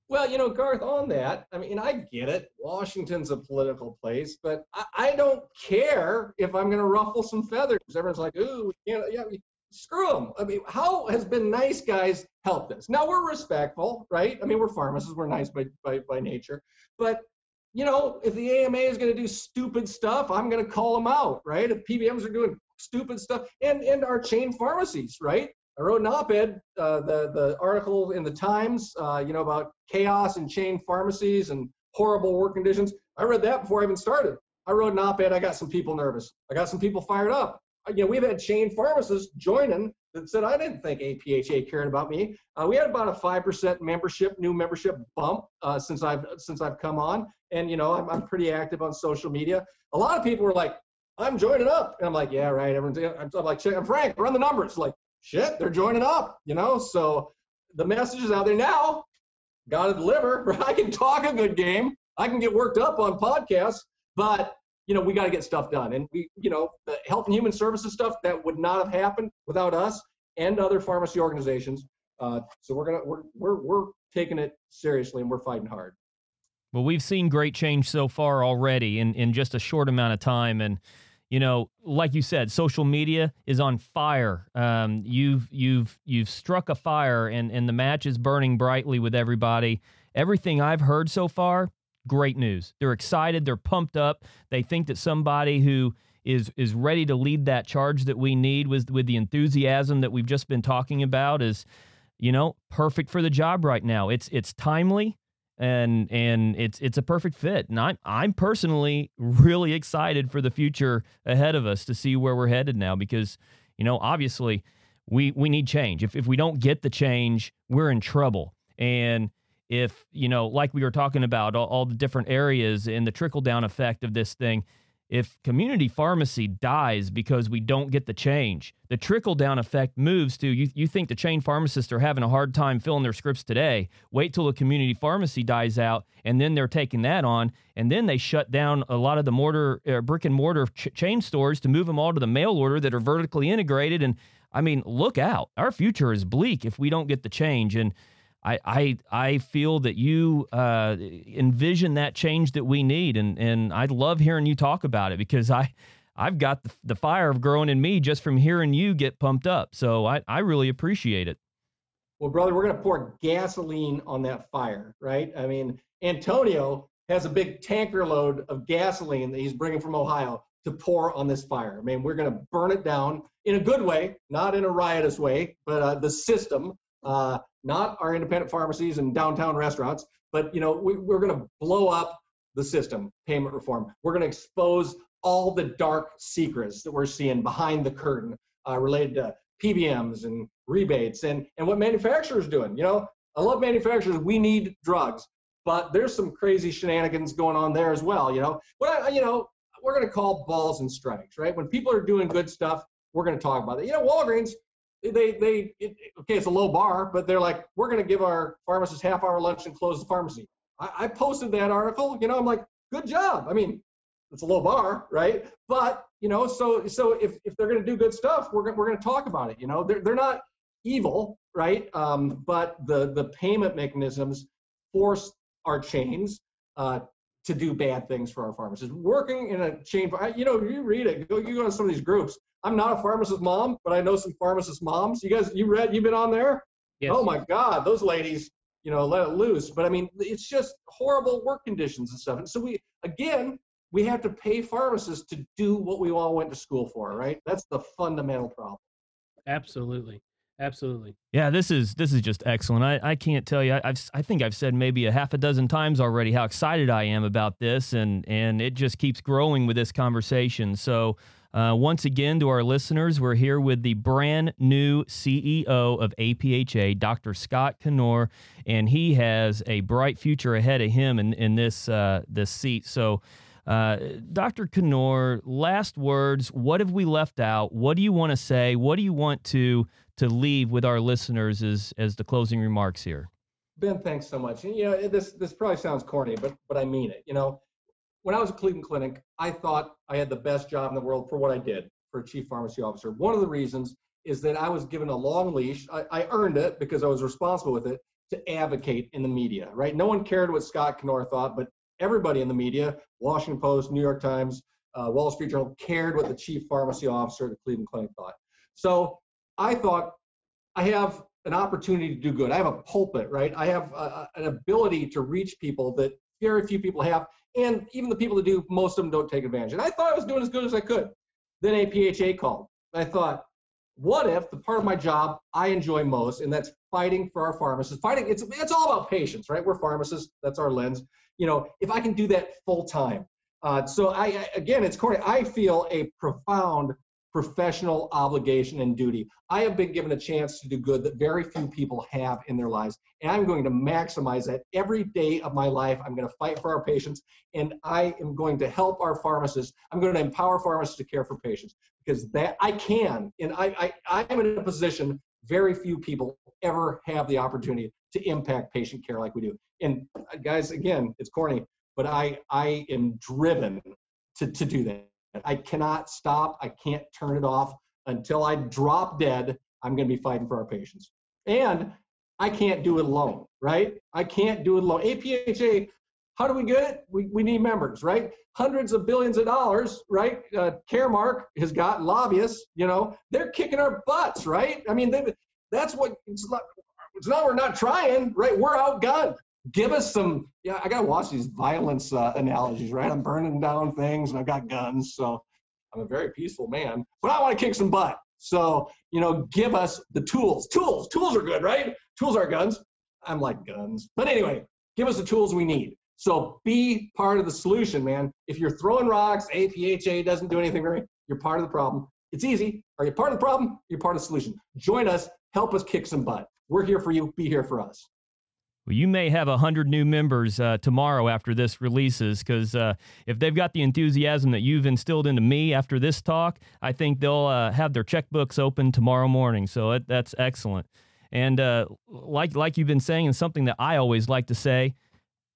Well, you know, Garth, on that, I mean, I get it. Washington's a political place, but I, I don't care if I'm going to ruffle some feathers. Everyone's like, ooh, you know, yeah, screw them. I mean, how has been nice guys helped us? Now we're respectful, right? I mean, we're pharmacists, we're nice by, by, by nature. But, you know, if the AMA is going to do stupid stuff, I'm going to call them out, right? If PBMs are doing stupid stuff and, and our chain pharmacies, right? I wrote an op-ed, uh, the the article in the Times, uh, you know, about chaos and chain pharmacies and horrible work conditions. I read that before I even started. I wrote an op-ed. I got some people nervous. I got some people fired up. Uh, you know, we've had chain pharmacists joining that said I didn't think APHA cared about me. Uh, we had about a five percent membership, new membership bump uh, since I've since I've come on, and you know, I'm I'm pretty active on social media. A lot of people were like, "I'm joining up," and I'm like, "Yeah, right." Everyone's I'm like, "I'm Frank, run the numbers." Like, shit, they're joining up, you know? So the message is out there now. Got to deliver. [LAUGHS] I can talk a good game. I can get worked up on podcasts, but you know, we got to get stuff done. And we, you know, the health and human services stuff that would not have happened without us and other pharmacy organizations. Uh, so we're gonna we're we're we're taking it seriously and we're fighting hard. Well, we've seen great change so far already in in just a short amount of time, and you know, like you said, social media is on fire. Um, you've you've you've struck a fire, and and the match is burning brightly with everybody. Everything I've heard so far, great news. They're excited. They're pumped up. They think that somebody who is is ready to lead that charge that we need with with the enthusiasm that we've just been talking about is, you know, perfect for the job right now. It's it's timely and and it's it's a perfect fit. And I'm I'm personally really excited for the future ahead of us to see where we're headed now because you know obviously we we need change. If if we don't get the change, we're in trouble. And if you know, like we were talking about all, all the different areas and the trickle down effect of this thing, if community pharmacy dies because we don't get the change, the trickle down effect moves to you, you think the chain pharmacists are having a hard time filling their scripts today. Wait till the community pharmacy dies out, and then they're taking that on. And then they shut down a lot of the mortar, uh, brick and mortar ch- chain stores to move them all to the mail order that are vertically integrated. And I mean, look out. Our future is bleak if we don't get the change. And I I I feel that you uh, envision that change that we need, and and I love hearing you talk about it because I I've got the, the fire of growing in me just from hearing you get pumped up. So I I really appreciate it. Well, brother, we're gonna pour gasoline on that fire, right? I mean, Antonio has a big tanker load of gasoline that he's bringing from Ohio to pour on this fire. I mean, we're gonna burn it down in a good way, not in a riotous way, but uh, the system. Uh, not our independent pharmacies and downtown restaurants, but you know we, we're going to blow up the system, payment reform. We're going to expose all the dark secrets that we're seeing behind the curtain uh, related to PBMs and rebates and and what manufacturers are doing. You know, I love manufacturers. We need drugs, but there's some crazy shenanigans going on there as well. You know, what I you know we're going to call balls and strikes, right? When people are doing good stuff, we're going to talk about it. You know, Walgreens they they it, okay it's a low bar but they're like we're going to give our pharmacists half hour lunch and close the pharmacy. I, I posted that article you know i'm like good job. I mean it's a low bar right? But you know so so if, if they're going to do good stuff we're, we're going to talk about it you know? They're, they're not evil right? Um, but the the payment mechanisms force our chains uh, to do bad things for our pharmacists. Working in a chain, you know, you read it, go, you go to some of these groups. I'm not a pharmacist mom, but I know some pharmacist moms. You guys, you read, you've been on there? Yes. Oh my God, those ladies, you know, let it loose. But I mean, it's just horrible work conditions and stuff. And so we, again, we have to pay pharmacists to do what we all went to school for, right? That's the fundamental problem. Absolutely. Absolutely. Yeah, this is this is just excellent. I, I can't tell you. I, have I think I've said maybe a half a dozen times already how excited I am about this, and and it just keeps growing with this conversation. So. Uh, once again, to our listeners, we're here with the brand new CEO of APHA, Dr. Scott Knoer, and he has a bright future ahead of him in, in this uh, this seat. So, uh, Dr. Knoer, last words. What have we left out? What do you want to say? What do you want to to leave with our listeners as as the closing remarks here? Ben, thanks so much. And, you know, this this probably sounds corny, but but I mean it. You know, when I was at Cleveland Clinic, I thought I had the best job in the world for what I did for a chief pharmacy officer. One of the reasons is that I was given a long leash. I, I earned it because I was responsible with it to advocate in the media. Right? No one cared what Scott Knoer thought, but everybody in the media, Washington Post, New York Times, uh, Wall Street Journal, cared what the chief pharmacy officer at the Cleveland Clinic thought. So I thought I have an opportunity to do good. I have a pulpit, right? I have a, an ability to reach people that very few people have, and even the people that do, most of them don't take advantage. And I thought I was doing as good as I could. Then APHA called. I thought, what if the part of my job I enjoy most, and that's fighting for our pharmacists, fighting, it's, it's all about patients, right? We're pharmacists, that's our lens. You know, if I can do that full time. Uh, so I, again, it's corny. I feel a profound professional obligation and duty. I have been given a chance to do good that very few people have in their lives. And I'm going to maximize that every day of my life. I'm going to fight for our patients and I am going to help our pharmacists. I'm going to empower pharmacists to care for patients because that I can. And I, I, I'm in a position very few people ever have the opportunity to impact patient care like we do. And uh, guys, again, it's corny, but I, I am driven to, to do that. I cannot stop. I can't turn it off until I drop dead. I'm going to be fighting for our patients. And I can't do it alone, right? I can't do it alone. APHA, how do we get it? We, we need members, right? Hundreds of billions of dollars, right? Uh, Caremark has got lobbyists, you know, they're kicking our butts, right? I mean, that's what it's not, it's not, we're not trying, right? We're outgunned give us some yeah i gotta watch these violence uh, analogies right? I'm burning down things and i've got guns so i'm a very peaceful man but i want to kick some butt. So you know give us the tools. Tools tools are good right? Tools are guns. I'm like guns. But anyway give us the tools we need. So be part of the solution man. If you're throwing rocks apha doesn't do anything right you're part of the problem. It's easy. Are you part of the problem? You're part of the solution. Join us. Help us kick some butt. We're here for you. Be here for us well, you may have 100 new members uh, tomorrow after this releases because uh, if they've got the enthusiasm that you've instilled into me after this talk, I think they'll uh, have their checkbooks open tomorrow morning. So it, that's excellent. And uh, like, like you've been saying, and something that I always like to say,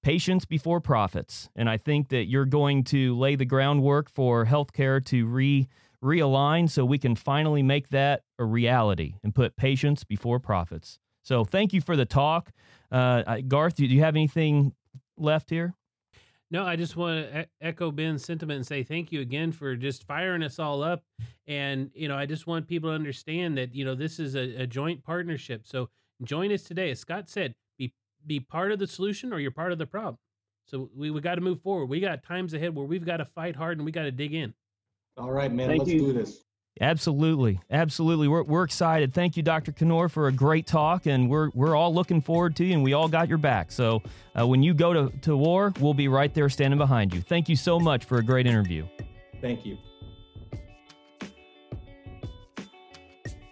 patience before profits. And I think that you're going to lay the groundwork for healthcare to re realign so we can finally make that a reality and put patients before profits. So thank you for the talk. Uh, Garth, do you have anything left here? No, I just want to echo Ben's sentiment and say thank you again for just firing us all up. And, you know, I just want people to understand that, you know, this is a, a joint partnership. So join us today. As Scott said, be, be part of the solution or you're part of the problem. So we, we got to move forward. We got times ahead where we've got to fight hard and we got to dig in. All right, man. Thank let's you. do this. Absolutely, absolutely. We're, we're excited. Thank you, Dr. Knoer, for a great talk, and we're we're all looking forward to you, and we all got your back. So uh, when you go to, to war, we'll be right there standing behind you. Thank you so much for a great interview. Thank you.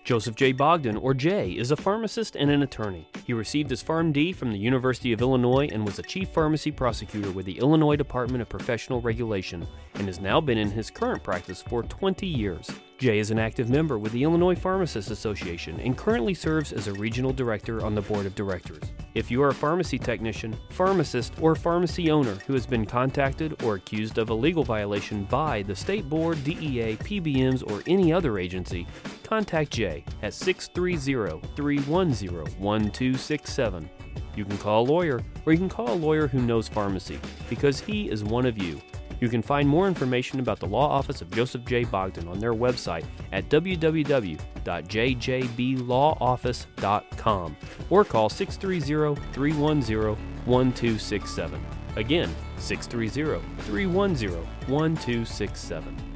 Joseph J. Bogdan, or Jay, is a pharmacist and an attorney. He received his PharmD from the University of Illinois and was a chief pharmacy prosecutor with the Illinois Department of Professional Regulation and has now been in his current practice for 20 years. Jay is an active member with the Illinois Pharmacists Association and currently serves as a regional director on the board of directors. If you are a pharmacy technician, pharmacist, or pharmacy owner who has been contacted or accused of a legal violation by the state board, DEA, PBMs, or any other agency, contact Jay at 630 310 1267. You can call a lawyer, or you can call a lawyer who knows pharmacy, because he is one of you. You can find more information about the Law Office of Joseph J. Bogdan on their website at www.jjblawoffice.com or call 630 310 1267. Again, 630 310 1267.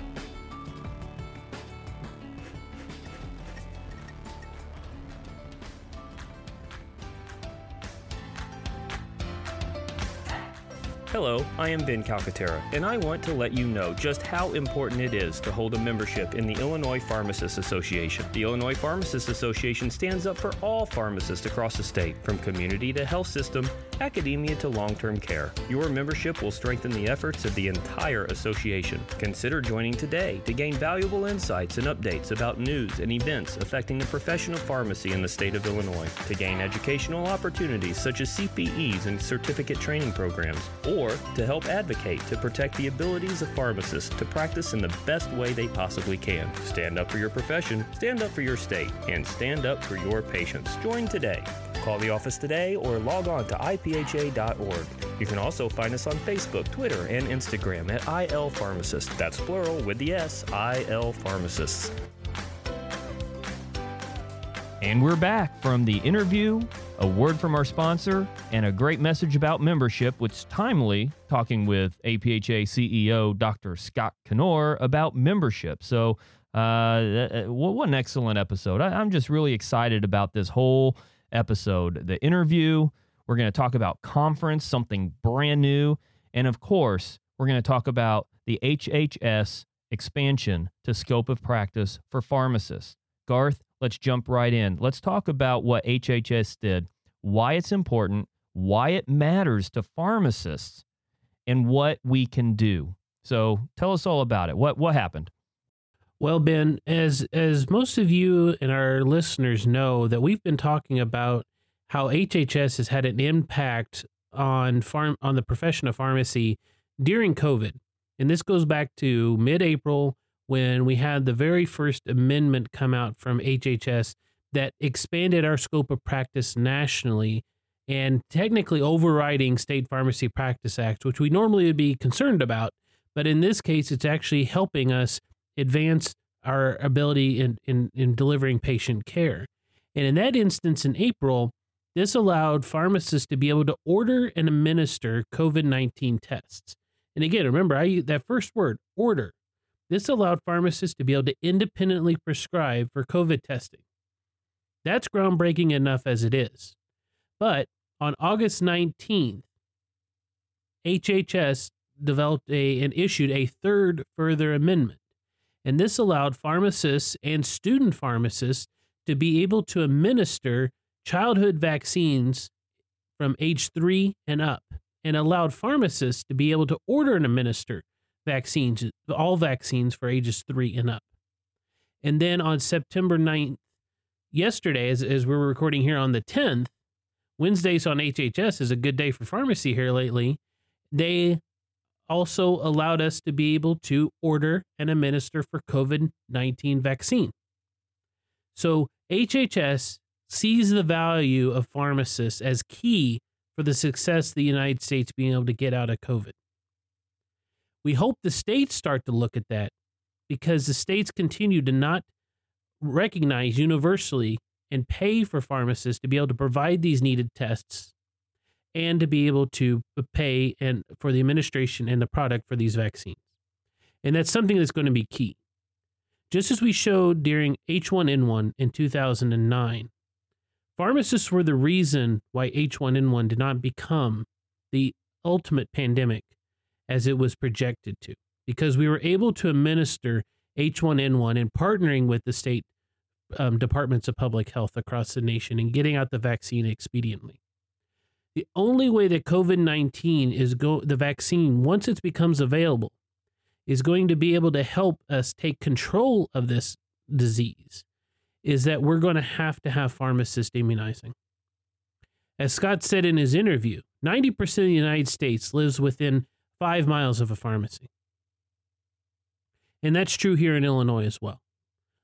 Hello, I am Ben Calcaterra, and I want to let you know just how important it is to hold a membership in the Illinois Pharmacists Association. The Illinois Pharmacists Association stands up for all pharmacists across the state, from community to health system, academia to long term care. Your membership will strengthen the efforts of the entire association. Consider joining today to gain valuable insights and updates about news and events affecting the profession of pharmacy in the state of Illinois, to gain educational opportunities such as CPEs and certificate training programs, or to help advocate to protect the abilities of pharmacists to practice in the best way they possibly can. Stand up for your profession, stand up for your state, and stand up for your patients. Join today. Call the office today or log on to ipha.org. You can also find us on Facebook, Twitter, and Instagram at IL Pharmacist. That's plural with the S, IL Pharmacists. And we're back from the interview, a word from our sponsor, and a great message about membership, which timely talking with APHA CEO Dr. Scott Knoer about membership. So, uh, what an excellent episode. I, I'm just really excited about this whole episode. The interview, we're going to talk about conference, something brand new. And of course, we're going to talk about the HHS expansion to scope of practice for pharmacists. Garth, let's jump right in. Let's talk about what HHS did, why it's important, why it matters to pharmacists, and what we can do. So tell us all about it. What what happened? Well, Ben, as as most of you and our listeners know, that we've been talking about how HHS has had an impact on farm on the profession of pharmacy during COVID, and this goes back to mid-April when we had the very first amendment come out from HHS that expanded our scope of practice nationally and technically overriding state pharmacy practice acts, which we normally would be concerned about, but in this case, it's actually helping us advance our ability in, in, in delivering patient care. And in that instance, in April, this allowed pharmacists to be able to order and administer COVID 19 tests. And again, remember, I that first word, order. This allowed pharmacists to be able to independently prescribe for COVID testing. That's groundbreaking enough as it is. But on August 19th, HHS developed a and issued a third further amendment and this allowed pharmacists and student pharmacists to be able to administer childhood vaccines from age three and up, and allowed pharmacists to be able to order and administer vaccines, all vaccines for ages three and up. And then on September 9th, yesterday, as, as we're recording here on the 10th, Wednesdays on HHS is a good day for pharmacy here lately. They also allowed us to be able to order and administer for COVID 19 vaccine. So HHS sees the value of pharmacists as key for the success of the United States being able to get out of COVID. We hope the states start to look at that because the states continue to not recognize universally and pay for pharmacists to be able to provide these needed tests and to be able to pay and for the administration and the product for these vaccines. And that's something that's going to be key. Just as we showed during H1N1 in 2009, pharmacists were the reason why H1N1 did not become the ultimate pandemic as it was projected to, because we were able to administer H1N1 in partnering with the state um, departments of public health across the nation and getting out the vaccine expediently. The only way that COVID 19 is go the vaccine, once it becomes available, is going to be able to help us take control of this disease is that we're going to have to have pharmacists immunizing. As Scott said in his interview, 90% of the United States lives within five miles of a pharmacy. And that's true here in Illinois as well.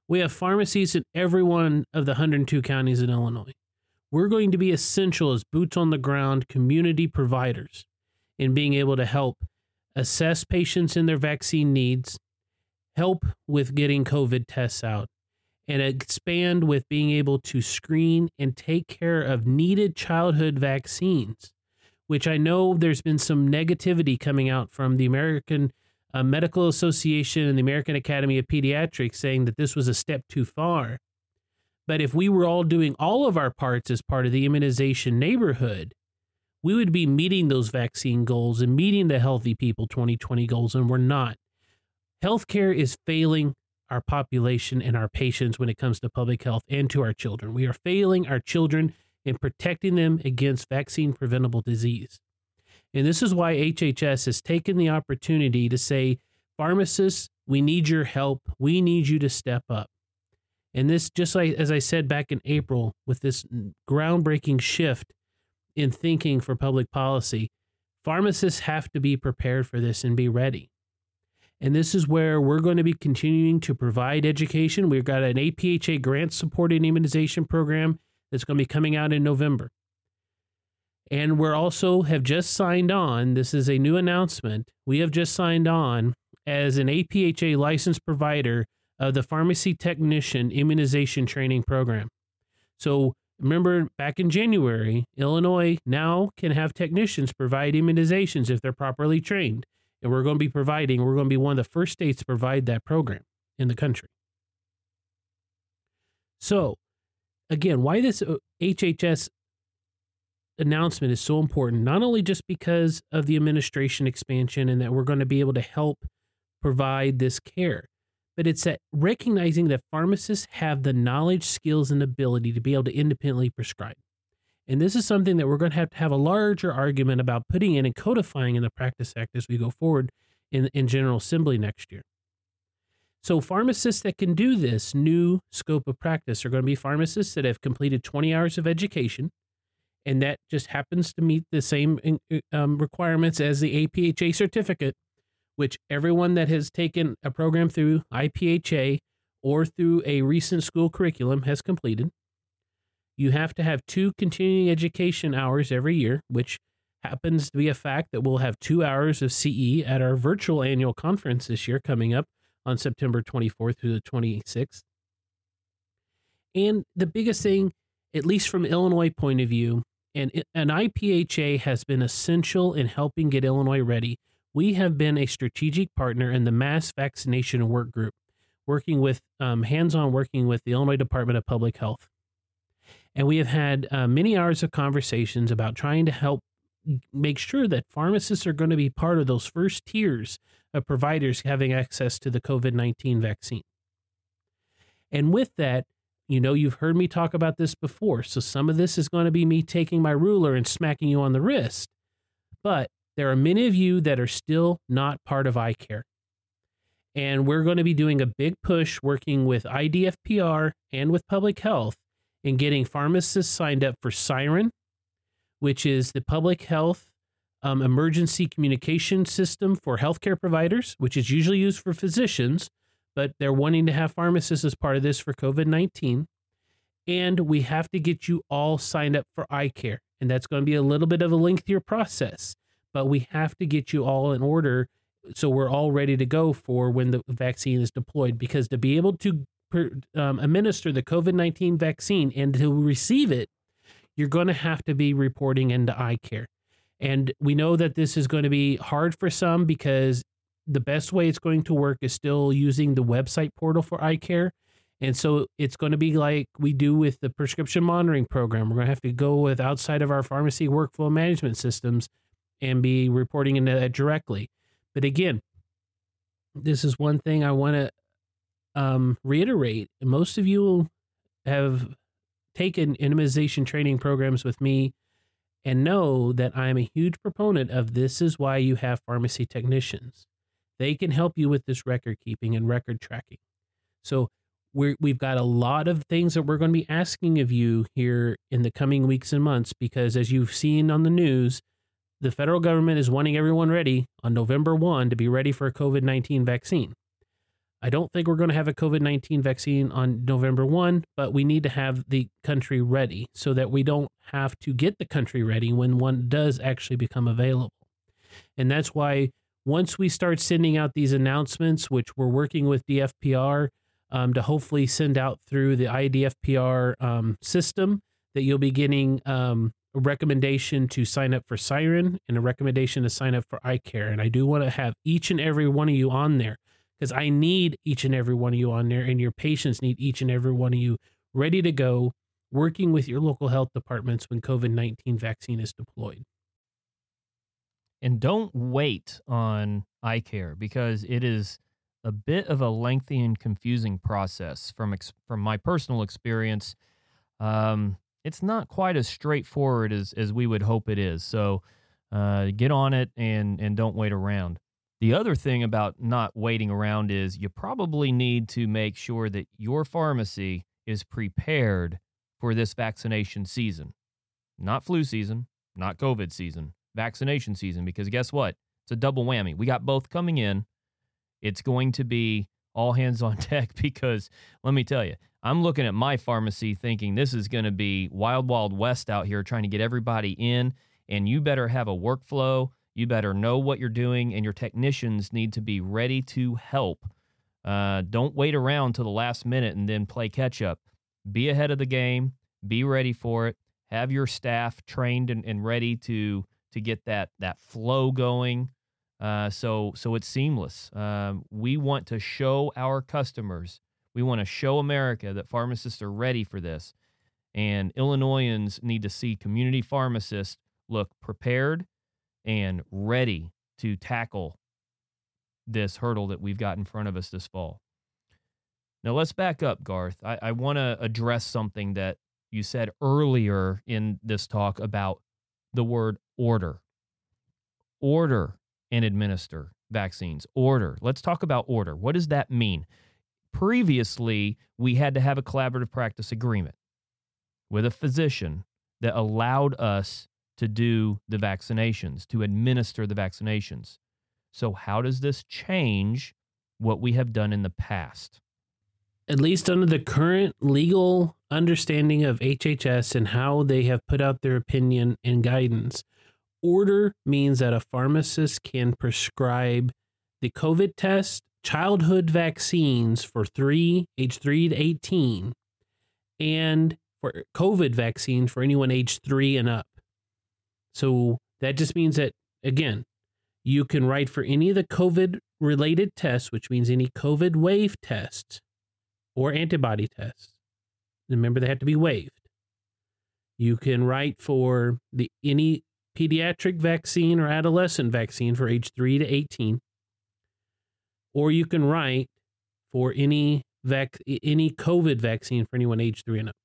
We have pharmacies in every one of the 102 counties in Illinois. we're going to be essential as boots on the ground community providers in being able to help assess patients in their vaccine needs, help with getting COVID tests out, and expand with being able to screen and take care of needed childhood vaccines, which I know there's been some negativity coming out from the American uh, Medical Association and the American Academy of Pediatrics saying that this was a step too far. But if we were all doing all of our parts as part of the immunization neighborhood, we would be meeting those vaccine goals and meeting the healthy people 2020 goals, and we're not. Healthcare is failing our population and our patients when it comes to public health and to our children. We are failing our children in protecting them against vaccine preventable disease. And this is why HHS has taken the opportunity to say, pharmacists, we need your help. We need you to step up. And this, just like as I said back in April, with this groundbreaking shift in thinking for public policy, pharmacists have to be prepared for this and be ready. And this is where we're going to be continuing to provide education. We've got an APHA grant supported immunization program that's going to be coming out in November. And we're also have just signed on. This is a new announcement. We have just signed on as an APHA licensed provider of the pharmacy technician immunization training program. So remember back in January, Illinois now can have technicians provide immunizations if they're properly trained. And we're going to be providing, we're going to be one of the first states to provide that program in the country. So, again, why this HHS uh, announcement is so important, not only just because of the administration expansion and that we're going to be able to help provide this care, but it's that recognizing that pharmacists have the knowledge, skills, and ability to be able to independently prescribe. And this is something that we're going to have to have a larger argument about putting in and codifying in the Practice Act as we go forward in, in General Assembly next year. So, pharmacists that can do this new scope of practice are going to be pharmacists that have completed 20 hours of education, and that just happens to meet the same uh, um, requirements as the APHA certificate, which everyone that has taken a program through IPHA or through a recent school curriculum has completed. You have to have two continuing education hours every year, which happens to be a fact that we'll have two hours of CE at our virtual annual conference this year coming up on September 24th through the 26th. And the biggest thing, at least from Illinois point of view, and an IPHA has been essential in helping get Illinois ready. We have been a strategic partner in the mass vaccination work group, working with um, hands on working with the Illinois Department of Public Health. And we have had uh, many hours of conversations about trying to help make sure that pharmacists are going to be part of those first tiers of providers having access to the COVID 19 vaccine. And with that, you know, you've heard me talk about this before. So some of this is going to be me taking my ruler and smacking you on the wrist. But there are many of you that are still not part of iCare. And we're going to be doing a big push working with IDFPR and with public health in getting pharmacists signed up for Siren, which is the public health um, emergency communication system for healthcare providers, which is usually used for physicians but they're wanting to have pharmacists as part of this for COVID 19. And we have to get you all signed up for iCare. And that's going to be a little bit of a lengthier process, but we have to get you all in order so we're all ready to go for when the vaccine is deployed. Because to be able to um, administer the COVID 19 vaccine and to receive it, you're going to have to be reporting into iCare. And we know that this is going to be hard for some because the best way it's going to work is still using the website portal for iCare. And so it's going to be like we do with the prescription monitoring program. We're going to have to go with outside of our pharmacy workflow management systems and be reporting into that directly. But again, this is one thing I want to um, reiterate. Most of you have taken immunization training programs with me and know that I'm a huge proponent of this is why you have pharmacy technicians. They can help you with this record keeping and record tracking. So we we've got a lot of things that we're going to be asking of you here in the coming weeks and months because as you've seen on the news, the federal government is wanting everyone ready on November 1 to be ready for a COVID 19 vaccine. I don't think we're going to have a COVID 19 vaccine on November 1, but we need to have the country ready so that we don't have to get the country ready when one does actually become available. And that's why once we start sending out these announcements, which we're working with DFPR um, to hopefully send out through the IDFPR um, system, that you'll be getting um, a recommendation to sign up for Siren and a recommendation to sign up for iCare. And I do want to have each and every one of you on there because I need each and every one of you on there, and your patients need each and every one of you ready to go, working with your local health departments when COVID 19 vaccine is deployed. And don't wait on iCare because it is a bit of a lengthy and confusing process from ex- from my personal experience. Um, it's not quite as straightforward as, as we would hope it is. So uh, get on it and, and don't wait around. The other thing about not waiting around is you probably need to make sure that your pharmacy is prepared for this vaccination season. Not flu season, not COVID season, vaccination season, because guess what? It's a double whammy. We got both coming in. It's going to be all hands on [LAUGHS] deck because let me tell you, I'm looking at my pharmacy thinking this is going to be wild, wild west out here trying to get everybody in. And you better have a workflow. You better know what you're doing, and your technicians need to be ready to help. Uh, don't wait around till the last minute and then play catch up. Be ahead of the game. Be ready for it. Have your staff trained and, and ready to to get that that flow going. Uh, so so it's seamless. Um, we want to show our customers we want to show America that pharmacists are ready for this. And Illinoisans need to see community pharmacists look prepared and ready to tackle this hurdle that we've got in front of us this fall. Now, let's back up, Garth. I, I want to address something that you said earlier in this talk about the word order. Order and administer vaccines. Order. Let's talk about order. What does that mean? previously we had to have a collaborative practice agreement with a physician that allowed us to do the vaccinations, to administer the vaccinations. So, how does this change what we have done in the past? At least under the current legal understanding of HHS and how they have put out their opinion and guidance, order means that a pharmacist can prescribe the COVID test childhood vaccines for three, age three to 18, and for COVID vaccines for anyone age three and up. So that just means that, again, you can write for any of the COVID related tests, which means any COVID wave tests or antibody tests. Remember, they have to be waived. You can write for the any pediatric vaccine or adolescent vaccine for age 3 to 18 or you can write for any vac any COVID vaccine for anyone age three and up.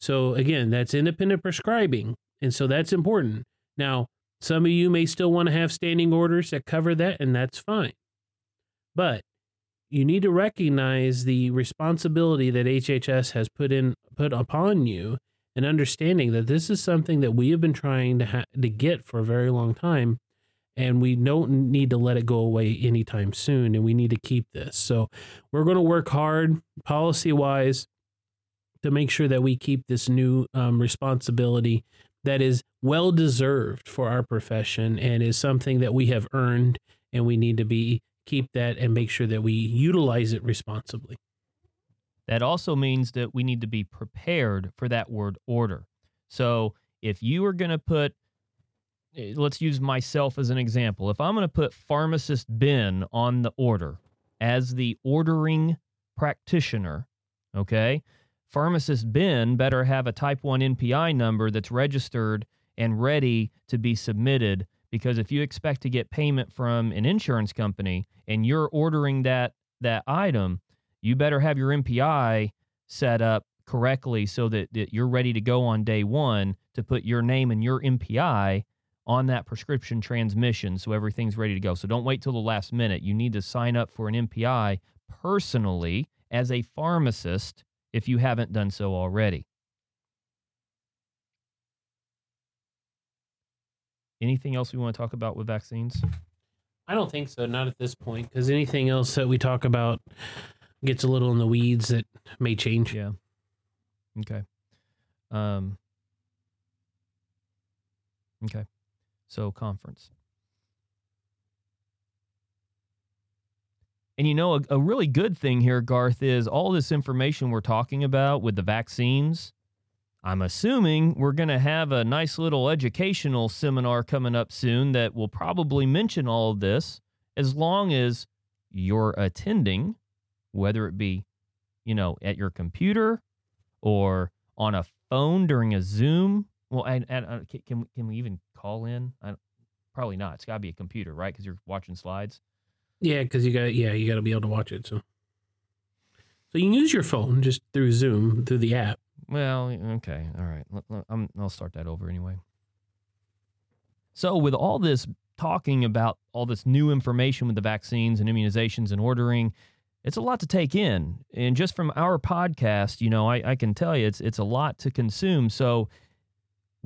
So again, that's independent prescribing, and so that's important. Now, some of you may still want to have standing orders that cover that, and that's fine. But you need to recognize the responsibility that HHS has put in put upon you, and understanding that this is something that we have been trying to ha- to get for a very long time, and we don't need to let it go away anytime soon and we need to keep this so we're going to work hard policy wise to make sure that we keep this new um, responsibility that is well deserved for our profession and is something that we have earned and we need to be keep that and make sure that we utilize it responsibly that also means that we need to be prepared for that word order so if you are going to put Eh, let's use myself as an example. If I'm going to put pharmacist Ben on the order as the ordering practitioner, okay, pharmacist Ben better have a type 1 NPI number that's registered and ready to be submitted because if you expect to get payment from an insurance company and you're ordering that that item, you better have your NPI set up correctly so that, that you're ready to go on day 1 to put your name and your NPI on that prescription transmission so everything's ready to go. So don't wait till the last minute. You need to sign up for an NPI personally as a pharmacist if you haven't done so already. Anything else we want to talk about with vaccines? I don't think so. Not at this point, because anything else that we talk about gets a little in the weeds that may change. Yeah. Okay. Um. Okay. So conference. And you know, a, a really good thing here, Garth, is all this information we're talking about with the vaccines. I'm assuming we're going to have a nice little educational seminar coming up soon that will probably mention all of this as long as you're attending, whether it be, you know, at your computer or on a phone during a Zoom. Well, and, and uh, can, can can we even call in? I, probably not. It's got to be a computer, right? Because you're watching slides. Yeah, because you got yeah you got to be able to watch it. So, so you can use your phone just through Zoom through the app. Well, okay, all right. I'm, I'll start that over anyway. So, with all this talking about all this new information with the vaccines and immunizations and ordering, it's a lot to take in. And just from our podcast, you know, I, I can tell you it's it's a lot to consume. So,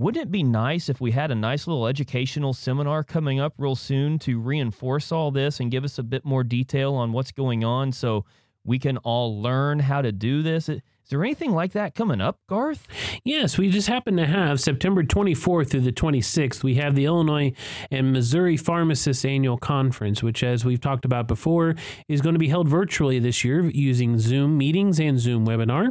wouldn't it be nice if we had a nice little educational seminar coming up real soon to reinforce all this and give us a bit more detail on what's going on so we can all learn how to do this? Is there anything like that coming up, Garth? Yes, we just happen to have September 24th through the 26th. We have the Illinois and Missouri Pharmacists Annual Conference, which, as we've talked about before, is going to be held virtually this year using Zoom meetings and Zoom webinar.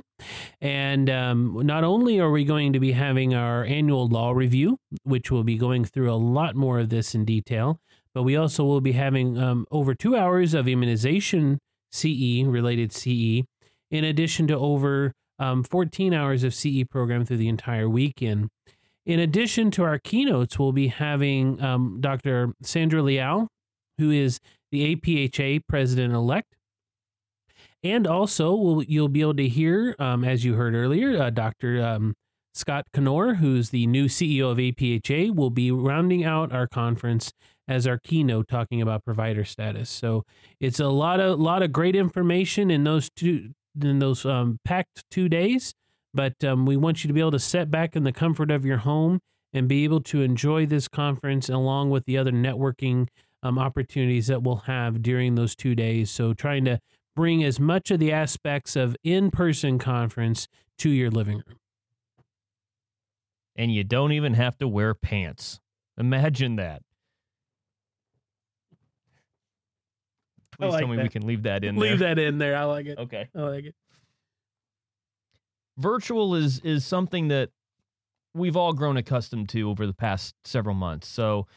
And um, not only are we going to be having our annual law review, which will be going through a lot more of this in detail, but we also will be having um, over two hours of immunization CE related CE in addition to over um, 14 hours of CE program through the entire weekend. In addition to our keynotes, we'll be having um, Dr. Sandra Leal, who is the APHA president elect. And also, we'll, you'll be able to hear, um, as you heard earlier, uh, Dr. Um, Scott Knoer, who's the new CEO of APHA, will be rounding out our conference as our keynote talking about provider status. So it's a lot of lot of great information in those two in those um, packed two days. But um, we want you to be able to sit back in the comfort of your home and be able to enjoy this conference along with the other networking um, opportunities that we'll have during those two days. So trying to bring as much of the aspects of in-person conference to your living room. And you don't even have to wear pants. Imagine that. Please like tell me we can leave that in there. Leave there. that in there. I like it. Okay. I like it. virtual is is something that we've all grown accustomed to over the past several months. So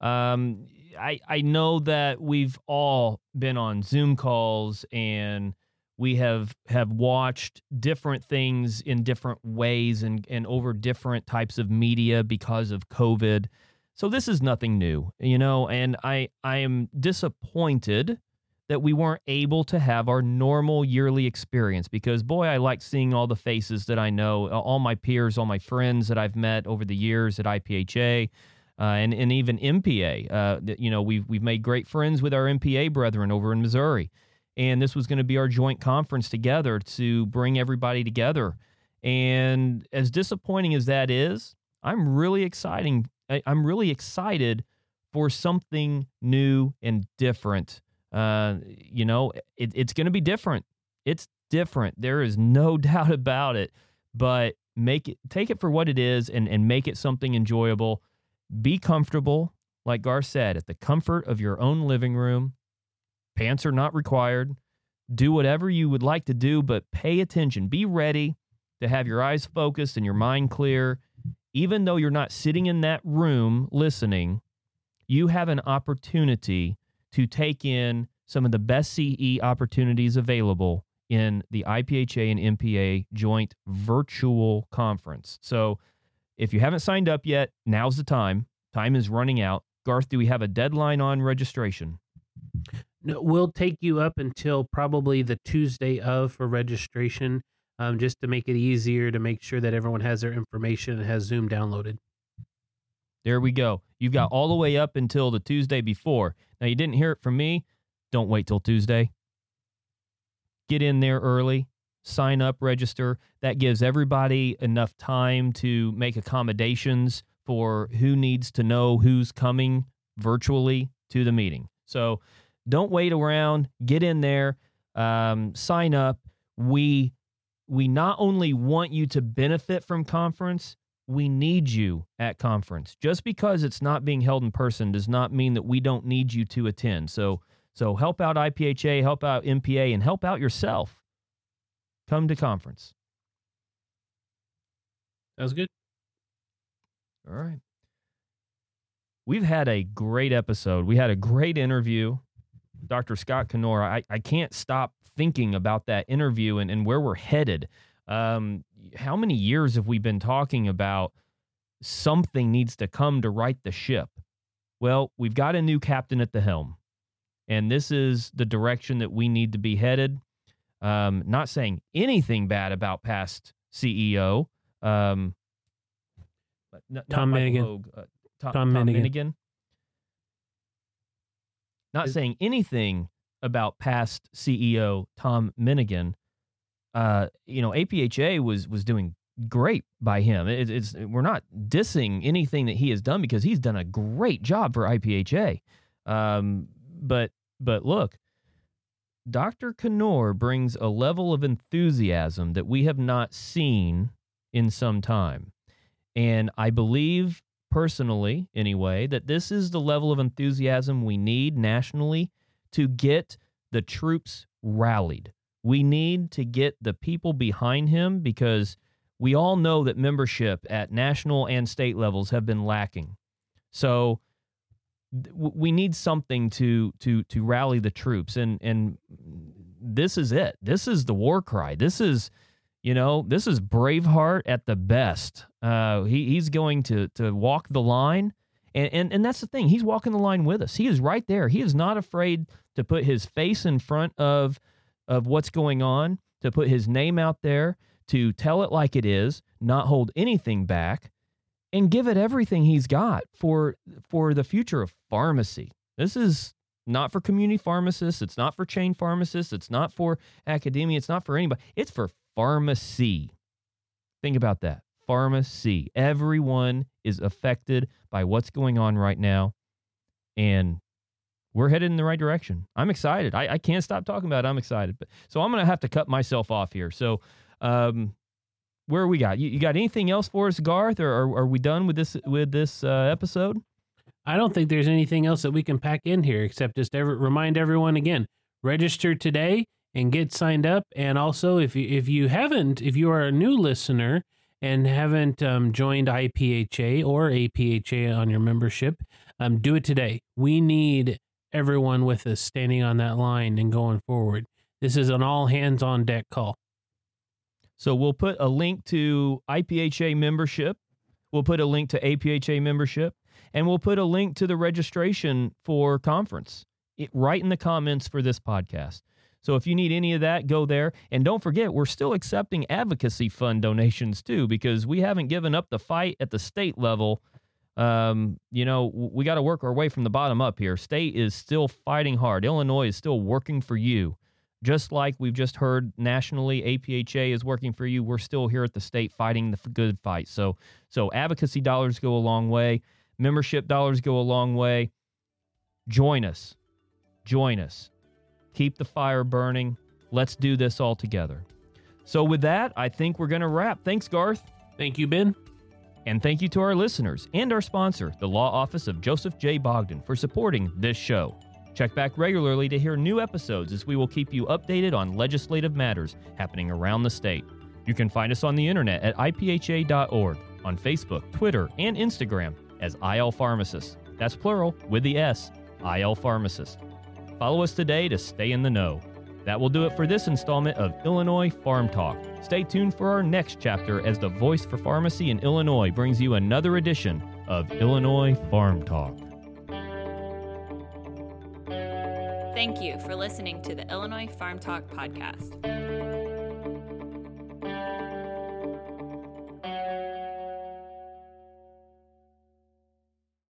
um, I I know that we've all been on Zoom calls and we have have watched different things in different ways and and over different types of media because of COVID. So this is nothing new, you know, and I I am disappointed that we weren't able to have our normal yearly experience because boy i like seeing all the faces that i know all my peers all my friends that i've met over the years at ipha uh, and, and even mpa uh, you know we've, we've made great friends with our mpa brethren over in missouri. And this was going to be our joint conference together to bring everybody together. And as disappointing as that is i'm really exciting I- i'm really excited for something new and different uh, you know, it, it's going to be different. It's different. There is no [LAUGHS] doubt about it. But make it, take it for what it is, and and make it something enjoyable. Be comfortable, like Gar said, at the comfort of your own living room. Pants are not required. Do whatever you would like to do, but pay attention. Be ready to have your eyes focused and your mind clear. Even though you're not sitting in that room listening, you have an opportunity to take in some of the best CE opportunities available in the IPHA and MPA joint virtual conference. So if you haven't signed up yet, now's the time. Time is running out. Garth, do we have a deadline on registration? No, we'll take you up until probably the Tuesday of for registration, um, just to make it easier to make sure that everyone has their information and has Zoom downloaded. There we go. You've got all the way up until the Tuesday before. Now, you didn't hear it from me. Don't wait till Tuesday. Get in there early, sign up, register. That gives everybody enough time to make accommodations for who needs to know who's coming virtually to the meeting. So don't wait around. Get in there. Um, sign up. We we not only want you to benefit from conference, we need you at conference. Just because it's not being held in person does not mean that we don't need you to attend. So so help out IPHA, help out MPA, and help out yourself. Come to conference. That was good. All right. We've had a great episode. We had a great interview. Dr. Scott Knoer, I, I can't stop thinking about that interview and, and where we're headed. Um, how many years have we been talking about something needs to come to right the ship? Well, we've got a new captain at the helm, and this is the direction that we need to be headed. Um, not saying anything bad about past CEO. Um, not Tom Michael Menighan. Uh, Tom, Tom Tom Menighan. Menighan. Not saying anything about past CEO Tom Menighan. Uh, you know, APHA was was doing great by him. It, it's we're not dissing anything that he has done because he's done a great job for IPHA. Um, but but look, Dr. Knoer brings a level of enthusiasm that we have not seen in some time. And I believe personally, anyway, that this is the level of enthusiasm we need nationally to get the troops rallied. We need to get the people behind him because we all know that membership at national and state levels have been lacking. So we need something to to to rally the troops and and this is it. This is the war cry. This is you know, this is Braveheart at the best. Uh, he, he's going to to walk the line, and, and and that's the thing. He's walking the line with us. He is right there. He is not afraid to put his face in front of of what's going on, to put his name out there, to tell it like it is, not hold anything back, and give it everything he's got for for the future of pharmacy. This is not for community pharmacists. It's not for chain pharmacists. It's not for academia. It's not for anybody. It's for pharmacy. Think about that. Pharmacy. Everyone is affected by what's going on right now. And we're headed in the right direction. I'm excited. I, I can't stop talking about it. I'm excited. But so I'm gonna have to cut myself off here. So um where we got? You, you got anything else for us, Garth, or are, are we done with this with this uh, episode? I don't think there's anything else that we can pack in here except just ever remind everyone again register today and get signed up. And also, if you if you haven't, if you are a new listener and haven't um, joined IPHA or APHA on your membership, um, do it today. We need everyone with us standing on that line and going forward. This is an all hands on deck call. So we'll put a link to IPHA membership. We'll put a link to APHA membership, and we'll put a link to the registration for conference it, right in the comments for this podcast. So if you need any of that, go there. And don't forget, we're still accepting advocacy fund donations too, because we haven't given up the fight at the state level. Um, you know, we got to work our way from the bottom up here. State is still fighting hard. Illinois is still working for you. Just like we've just heard nationally, APHA is working for you. We're still here at the state fighting the good fight. So, so advocacy dollars go a long way. Membership dollars go a long way. Join us. Join us. Keep the fire burning. Let's do this all together. So, with that, I think we're going to wrap. Thanks, Garth. Thank you, Ben. And thank you to our listeners and our sponsor, the Law Office of Joseph J. Bogdan, for supporting this show. Check back regularly to hear new episodes as we will keep you updated on legislative matters happening around the state. You can find us on the internet at ipha.org, on Facebook, Twitter, and Instagram as IL Pharmacist. That's plural with the S, IL Pharmacist. Follow us today to stay in the know. That will do it for this installment of Illinois Pharm Talk. Stay tuned for our next chapter as the voice for pharmacy in Illinois brings you another edition of Illinois Pharm Talk. Thank you for listening to the Illinois Pharm Talk podcast.